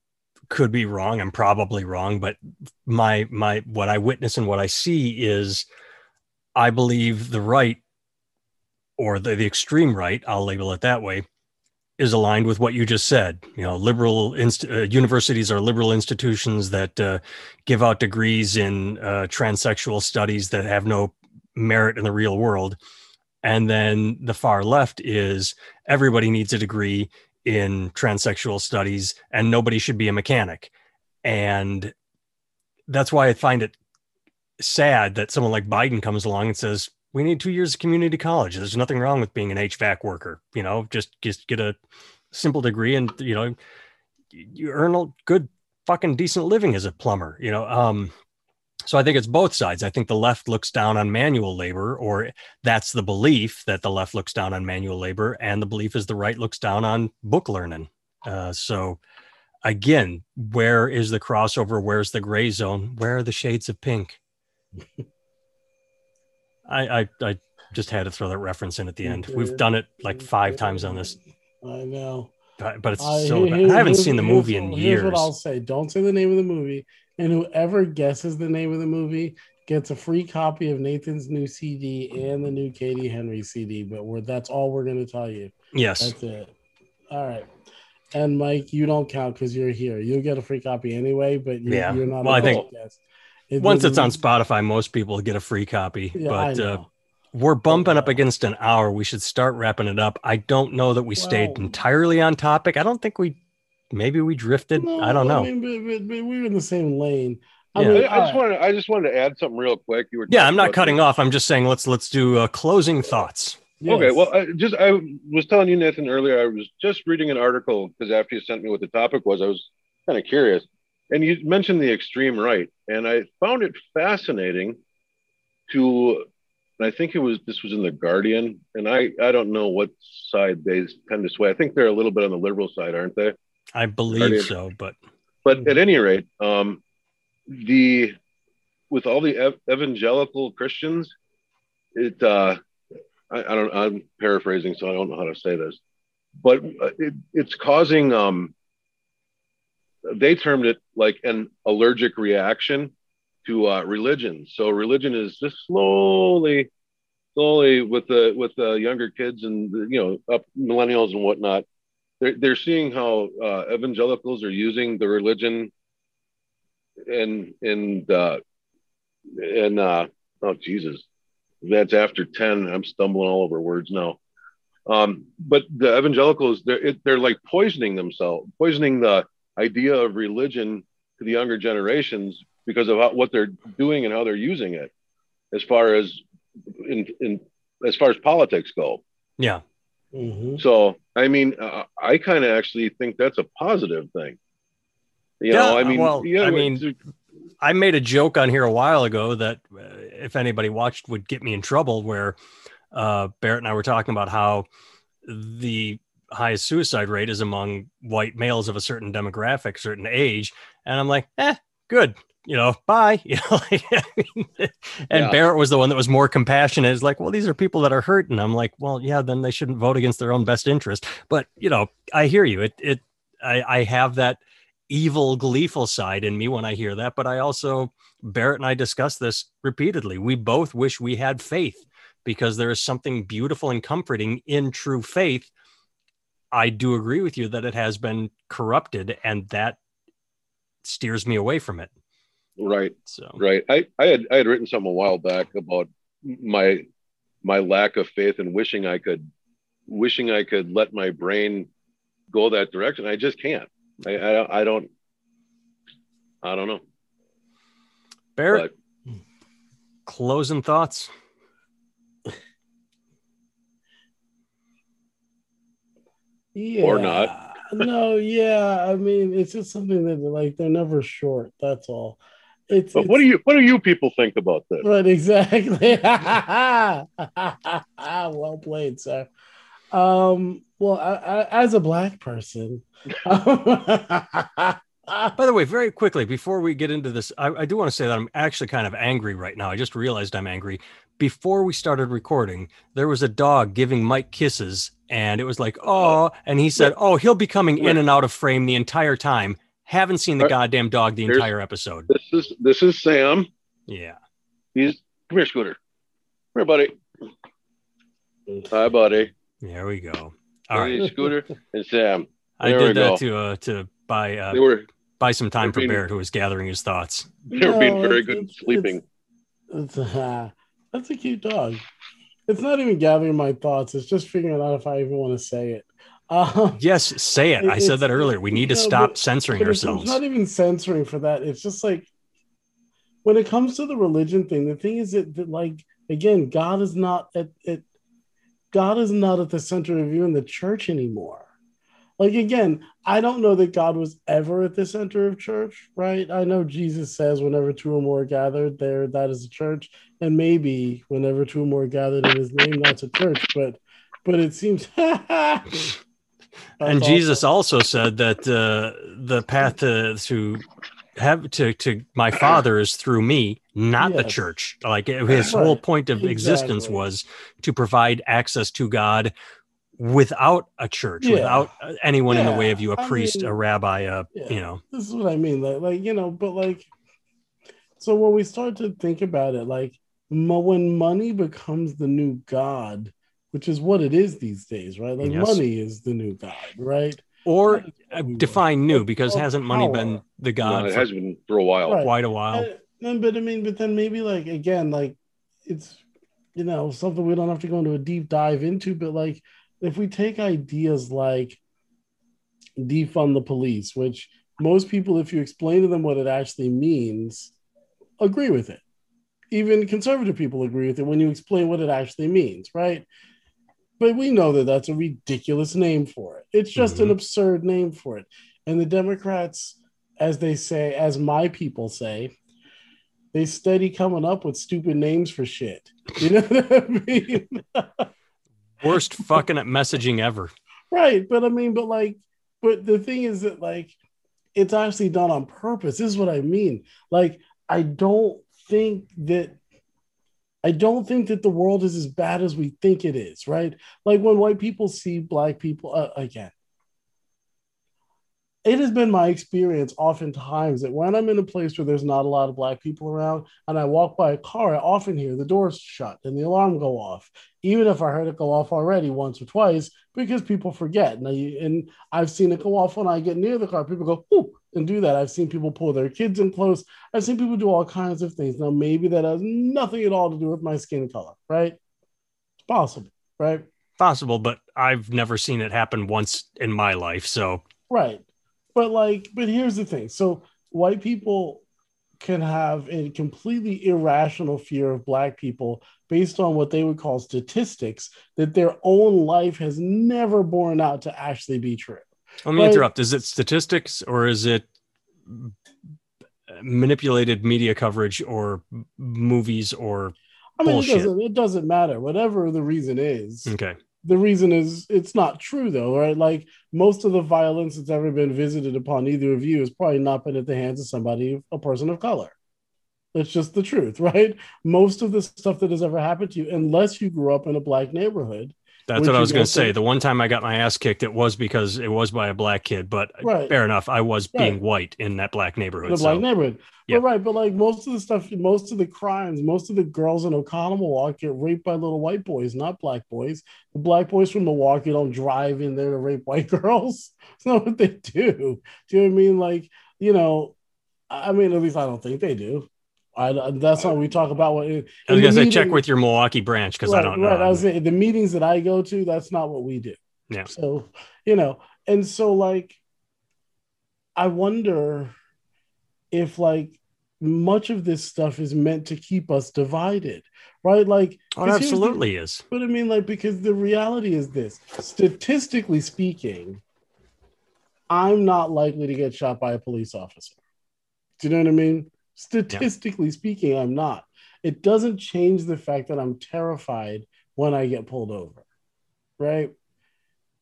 could be wrong. I'm probably wrong, but my my what I witness and what I see is, I believe the right, or the, the extreme right. I'll label it that way is aligned with what you just said. You know, liberal inst- uh, universities are liberal institutions that uh, give out degrees in uh, transsexual studies that have no merit in the real world. And then the far left is everybody needs a degree in transsexual studies and nobody should be a mechanic. And that's why I find it sad that someone like Biden comes along and says, we need two years of community college. There's nothing wrong with being an HVAC worker. You know, just just get a simple degree and you know you earn a good fucking decent living as a plumber. You know, um, so I think it's both sides. I think the left looks down on manual labor, or that's the belief that the left looks down on manual labor, and the belief is the right looks down on book learning. Uh, so again, where is the crossover? Where's the gray zone? Where are the shades of pink? I, I, I just had to throw that reference in at the end. We've done it like five times on this. I know. But, but it's uh, so I haven't seen the movie in years. Here's what I'll say. Don't say the name of the movie. And whoever guesses the name of the movie gets a free copy of Nathan's new CD and the new Katie Henry CD. But we're that's all we're gonna tell you. Yes. That's it. All right. And Mike, you don't count because you're here. You'll get a free copy anyway, but you're, yeah. you're not. Well, I think. It Once it's on Spotify, most people get a free copy. Yeah, but uh, we're bumping up against an hour. We should start wrapping it up. I don't know that we well, stayed entirely on topic. I don't think we, maybe we drifted. No, I don't know. I mean, but, but, but we were in the same lane. I, yeah. mean, I, just wanted, I just wanted to add something real quick. You were yeah, I'm not cutting this. off. I'm just saying let's let's do uh, closing thoughts. Yes. Okay, well, I just I was telling you, Nathan, earlier. I was just reading an article because after you sent me what the topic was, I was kind of curious and you mentioned the extreme right, and I found it fascinating to. I think it was this was in the Guardian, and I I don't know what side they tend to sway. I think they're a little bit on the liberal side, aren't they? I believe so, but but at any rate, um, the with all the ev- evangelical Christians, it uh, I, I, don't I'm paraphrasing, so I don't know how to say this, but uh, it, it's causing um, they termed it like an allergic reaction to uh, religion. So religion is just slowly, slowly with the with the younger kids and you know up millennials and whatnot. They're, they're seeing how uh, evangelicals are using the religion and and uh, and uh, oh Jesus, that's after ten. I'm stumbling all over words now. Um, but the evangelicals, they're it, they're like poisoning themselves, poisoning the idea of religion to the younger generations because of how, what they're doing and how they're using it, as far as in, in as far as politics go. Yeah. Mm-hmm. So I mean, uh, I kind of actually think that's a positive thing. You yeah, know, I mean, well, yeah, I mean, I made a joke on here a while ago that uh, if anybody watched would get me in trouble. Where uh, Barrett and I were talking about how the highest suicide rate is among white males of a certain demographic, certain age, and I'm like, eh, good. You know, bye. You know, and yeah. Barrett was the one that was more compassionate. Is like, well, these are people that are hurt, and I'm like, well, yeah, then they shouldn't vote against their own best interest. But you know, I hear you. It, it, I, I have that evil, gleeful side in me when I hear that. But I also, Barrett and I discussed this repeatedly. We both wish we had faith because there is something beautiful and comforting in true faith. I do agree with you that it has been corrupted and that steers me away from it. Right. So, right. I, I had, I had written something a while back about my, my lack of faith and wishing I could, wishing I could let my brain go that direction. I just can't. I, I, I don't, I don't know. Barrett, but, closing thoughts. Yeah. Or not. no, yeah. I mean, it's just something that like they're never short. That's all. It's, but it's, what do you what do you people think about this? Right, exactly. well played, sir. Um, well, I, I, as a black person, by the way, very quickly before we get into this, I, I, do want to say that I'm actually kind of angry right now. I just realized I'm angry. Before we started recording, there was a dog giving Mike kisses, and it was like, oh, and he said, oh, he'll be coming in and out of frame the entire time. Haven't seen the goddamn dog the entire episode. This is this is Sam. Yeah. He's come here, Scooter. Come here, buddy. Hi, buddy. There we go. All right, Scooter and Sam. I did that go. to uh, to buy uh, they were, buy some time for being, Barrett, who was gathering his thoughts. They were no, being very good at sleeping. It's, it's, uh, that's a cute dog. It's not even gathering my thoughts. It's just figuring out if I even want to say it. Um, yes, say it. I said that earlier. We need to stop but, censoring but ourselves. It's not even censoring for that. It's just like when it comes to the religion thing. The thing is that, that like again, God is not at, at God is not at the center of you in the church anymore. Like again, I don't know that God was ever at the center of church, right? I know Jesus says whenever two or more are gathered there, that is a church, and maybe whenever two or more gathered in his name, that's a church, but but it seems and Jesus also said that uh, the path to, to have to to my father is through me not yes. the church like his right. whole point of exactly. existence was to provide access to god without a church yeah. without uh, anyone yeah. in the way of you a priest I mean, a rabbi a yeah. you know this is what i mean like, like you know but like so when we start to think about it like when money becomes the new god which is what it is these days right like yes. money is the new god right or define new because oh, hasn't money been the god? No, it has been for a while, right. quite a while. And, but I mean, but then maybe like again, like it's you know something we don't have to go into a deep dive into, but like if we take ideas like defund the police, which most people, if you explain to them what it actually means, agree with it. Even conservative people agree with it when you explain what it actually means, right? But we know that that's a ridiculous name for it. It's just mm-hmm. an absurd name for it. And the Democrats, as they say, as my people say, they steady coming up with stupid names for shit. You know what I mean? Worst fucking messaging ever. Right. But I mean, but like, but the thing is that like it's actually done on purpose. This is what I mean. Like, I don't think that I don't think that the world is as bad as we think it is, right? Like when white people see black people uh, again. It has been my experience oftentimes that when I'm in a place where there's not a lot of black people around and I walk by a car, I often hear the doors shut and the alarm go off, even if I heard it go off already once or twice, because people forget. And, I, and I've seen it go off when I get near the car. People go, Ooh, and do that. I've seen people pull their kids in close. I've seen people do all kinds of things. Now, maybe that has nothing at all to do with my skin color, right? It's possible, right? Possible, but I've never seen it happen once in my life. So, right. But like, but here's the thing. So, white people can have a completely irrational fear of black people based on what they would call statistics that their own life has never borne out to actually be true. Let me interrupt. Is it statistics or is it manipulated media coverage or movies or I mean, it doesn't, it doesn't matter. Whatever the reason is. Okay. The reason is it's not true though, right? Like most of the violence that's ever been visited upon either of you has probably not been at the hands of somebody, a person of color. That's just the truth, right? Most of the stuff that has ever happened to you, unless you grew up in a black neighborhood, that's what I was going to say. The one time I got my ass kicked, it was because it was by a black kid. But right. fair enough, I was being white in that black neighborhood. The so. black neighborhood. Yep. But right, but like most of the stuff, most of the crimes, most of the girls in Oconomowoc get raped by little white boys, not black boys. The black boys from Milwaukee don't drive in there to rape white girls. It's not what they do. Do you know what I mean? Like, you know, I mean, at least I don't think they do. I, that's how we talk about what. I was gonna say meeting, check with your Milwaukee branch because right, I don't know. Right, I was saying the meetings that I go to, that's not what we do. Yeah. So you know, and so like, I wonder if like much of this stuff is meant to keep us divided, right? Like, oh, it absolutely the, is. But I mean, like, because the reality is this: statistically speaking, I'm not likely to get shot by a police officer. Do you know what I mean? Statistically yeah. speaking, I'm not. It doesn't change the fact that I'm terrified when I get pulled over, right?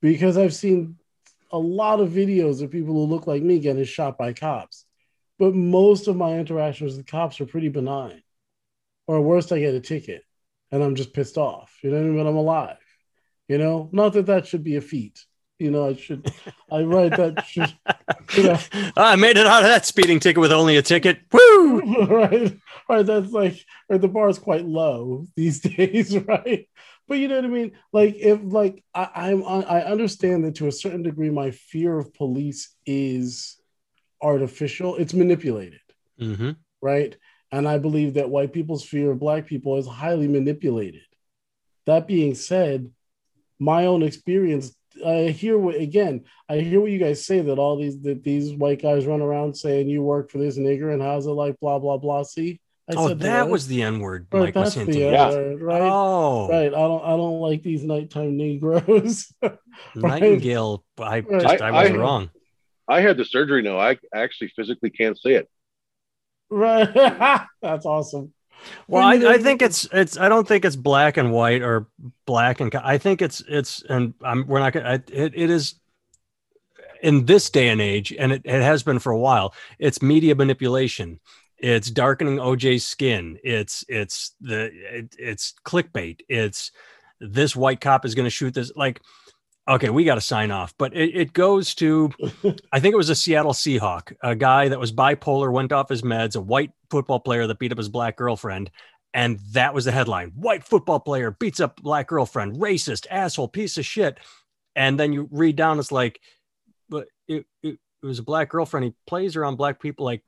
Because I've seen a lot of videos of people who look like me getting shot by cops. But most of my interactions with cops are pretty benign. Or worst, I get a ticket and I'm just pissed off. You know what I mean? But I'm alive. You know, not that that should be a feat. You know, I should, I write that. Should, you know. I made it out of that speeding ticket with only a ticket. Woo! right, right. That's like, right. The bar is quite low these days, right? But you know what I mean. Like, if like I, I'm, I understand that to a certain degree, my fear of police is artificial. It's manipulated, mm-hmm. right? And I believe that white people's fear of black people is highly manipulated. That being said, my own experience I hear what again. I hear what you guys say that all these that these white guys run around saying you work for this nigger and how's it like blah blah blah. See, I oh, that, that was the N word. Right, Mike that's was the yeah. right? Oh, right. I don't. I don't like these nighttime Negroes. Nightingale. I just I, I was I, wrong. I had the surgery. No, I actually physically can't say it. Right. that's awesome. Well, I, I, think it's it's. I don't think it's black and white or black and. I think it's it's and I'm we're not gonna. It, it is in this day and age, and it, it has been for a while. It's media manipulation. It's darkening OJ's skin. It's it's the it, it's clickbait. It's this white cop is going to shoot this like Okay, we got to sign off, but it, it goes to, I think it was a Seattle Seahawk, a guy that was bipolar, went off his meds, a white football player that beat up his black girlfriend. And that was the headline White football player beats up black girlfriend, racist, asshole, piece of shit. And then you read down, it's like, but it, it, it was a black girlfriend. He plays around black people like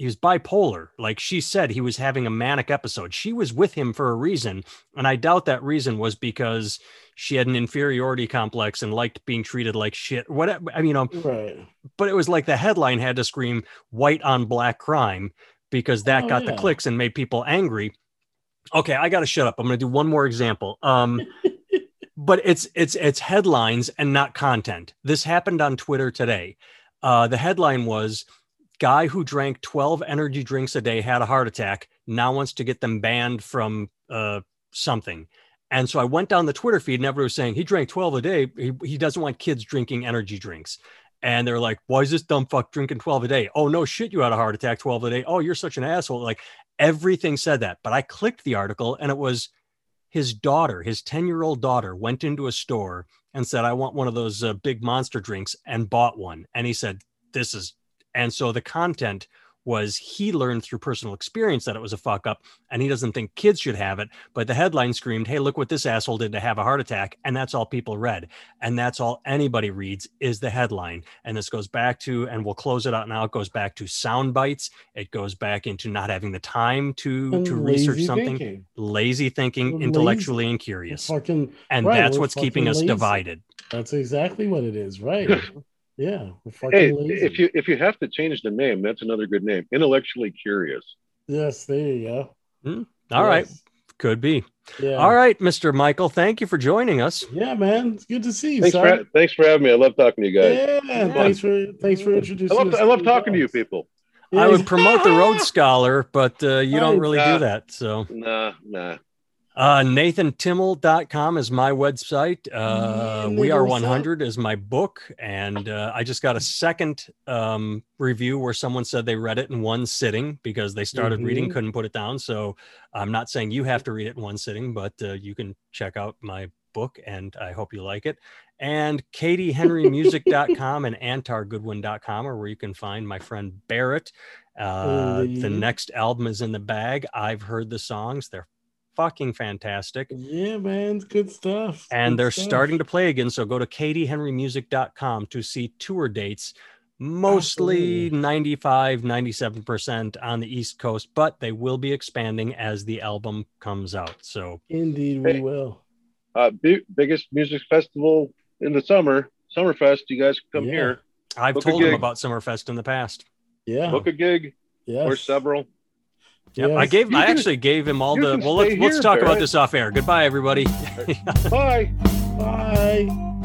he was bipolar. Like she said, he was having a manic episode. She was with him for a reason. And I doubt that reason was because she had an inferiority complex and liked being treated like shit. Whatever. I mean, you know, right. but it was like the headline had to scream white on black crime because that oh, got yeah. the clicks and made people angry. Okay, I got to shut up. I'm going to do one more example. Um, but it's it's it's headlines and not content. This happened on Twitter today. Uh, the headline was guy who drank 12 energy drinks a day had a heart attack now wants to get them banned from uh, something and so i went down the twitter feed and everyone was saying he drank 12 a day he, he doesn't want kids drinking energy drinks and they're like, "Why is this dumb fuck drinking 12 a day?" Oh no, shit, you had a heart attack 12 a day. Oh, you're such an asshole. Like everything said that. But I clicked the article and it was his daughter, his 10 year old daughter, went into a store and said, I want one of those uh, big monster drinks and bought one. And he said, This is, and so the content was he learned through personal experience that it was a fuck up and he doesn't think kids should have it. But the headline screamed, Hey, look what this asshole did to have a heart attack. And that's all people read. And that's all anybody reads is the headline. And this goes back to, and we'll close it out now. It goes back to sound bites. It goes back into not having the time to, And to research something, thinking. lazy thinking, Lazy. intellectually and curious. Fucking, And right, that's what's keeping fucking us divided. that's exactly what it is, right? Yeah, we're fucking Hey, lazy. if you if you have to change the name, that's another good name. Intellectually curious. yes, there you go. All right, Yes. Could be. Yeah. All right, Mr. Michael, thank you for joining us. Yeah, man. It's good to see you, Thanks son. for thanks for having me. I love talking to you guys. yeah, thanks for thanks for I introducing. love us I love the talking to you people. I would promote the Road Scholar, but uh, you don't really Nah. do that. So Nah, nah. Uh, NathanTimmel.com is my website. Uh, Yeah, we Are nigga, what's up? 100 is my book. And uh, I just got a second um, review where someone said they read it in one sitting because they started reading, Mhm. couldn't put it down. So I'm not saying you have to read it in one sitting, but uh, you can check out my book and I hope you like it. And katiehenrymusic.com and antargoodwin.com are where you can find my friend Barrett. Uh, the next album is in the bag. I've heard the songs. They're fucking fantastic Yeah, man. It's good stuff. and Good they're stuff. starting to play again. So go to katiehenrymusic.com to see tour dates, mostly Absolutely. 95, 97% on the East Coast, but they will be expanding as the album comes out. So Indeed, we Hey. will. Uh, big, biggest music festival in the summer, Summerfest. You guys come Yeah. here, I've Book told them about Summerfest in the past. Yeah. book a gig yes. or several. Yep, I gave You I can- actually gave him all the well let's, let's talk about this off air. Goodbye everybody. Bye. Bye.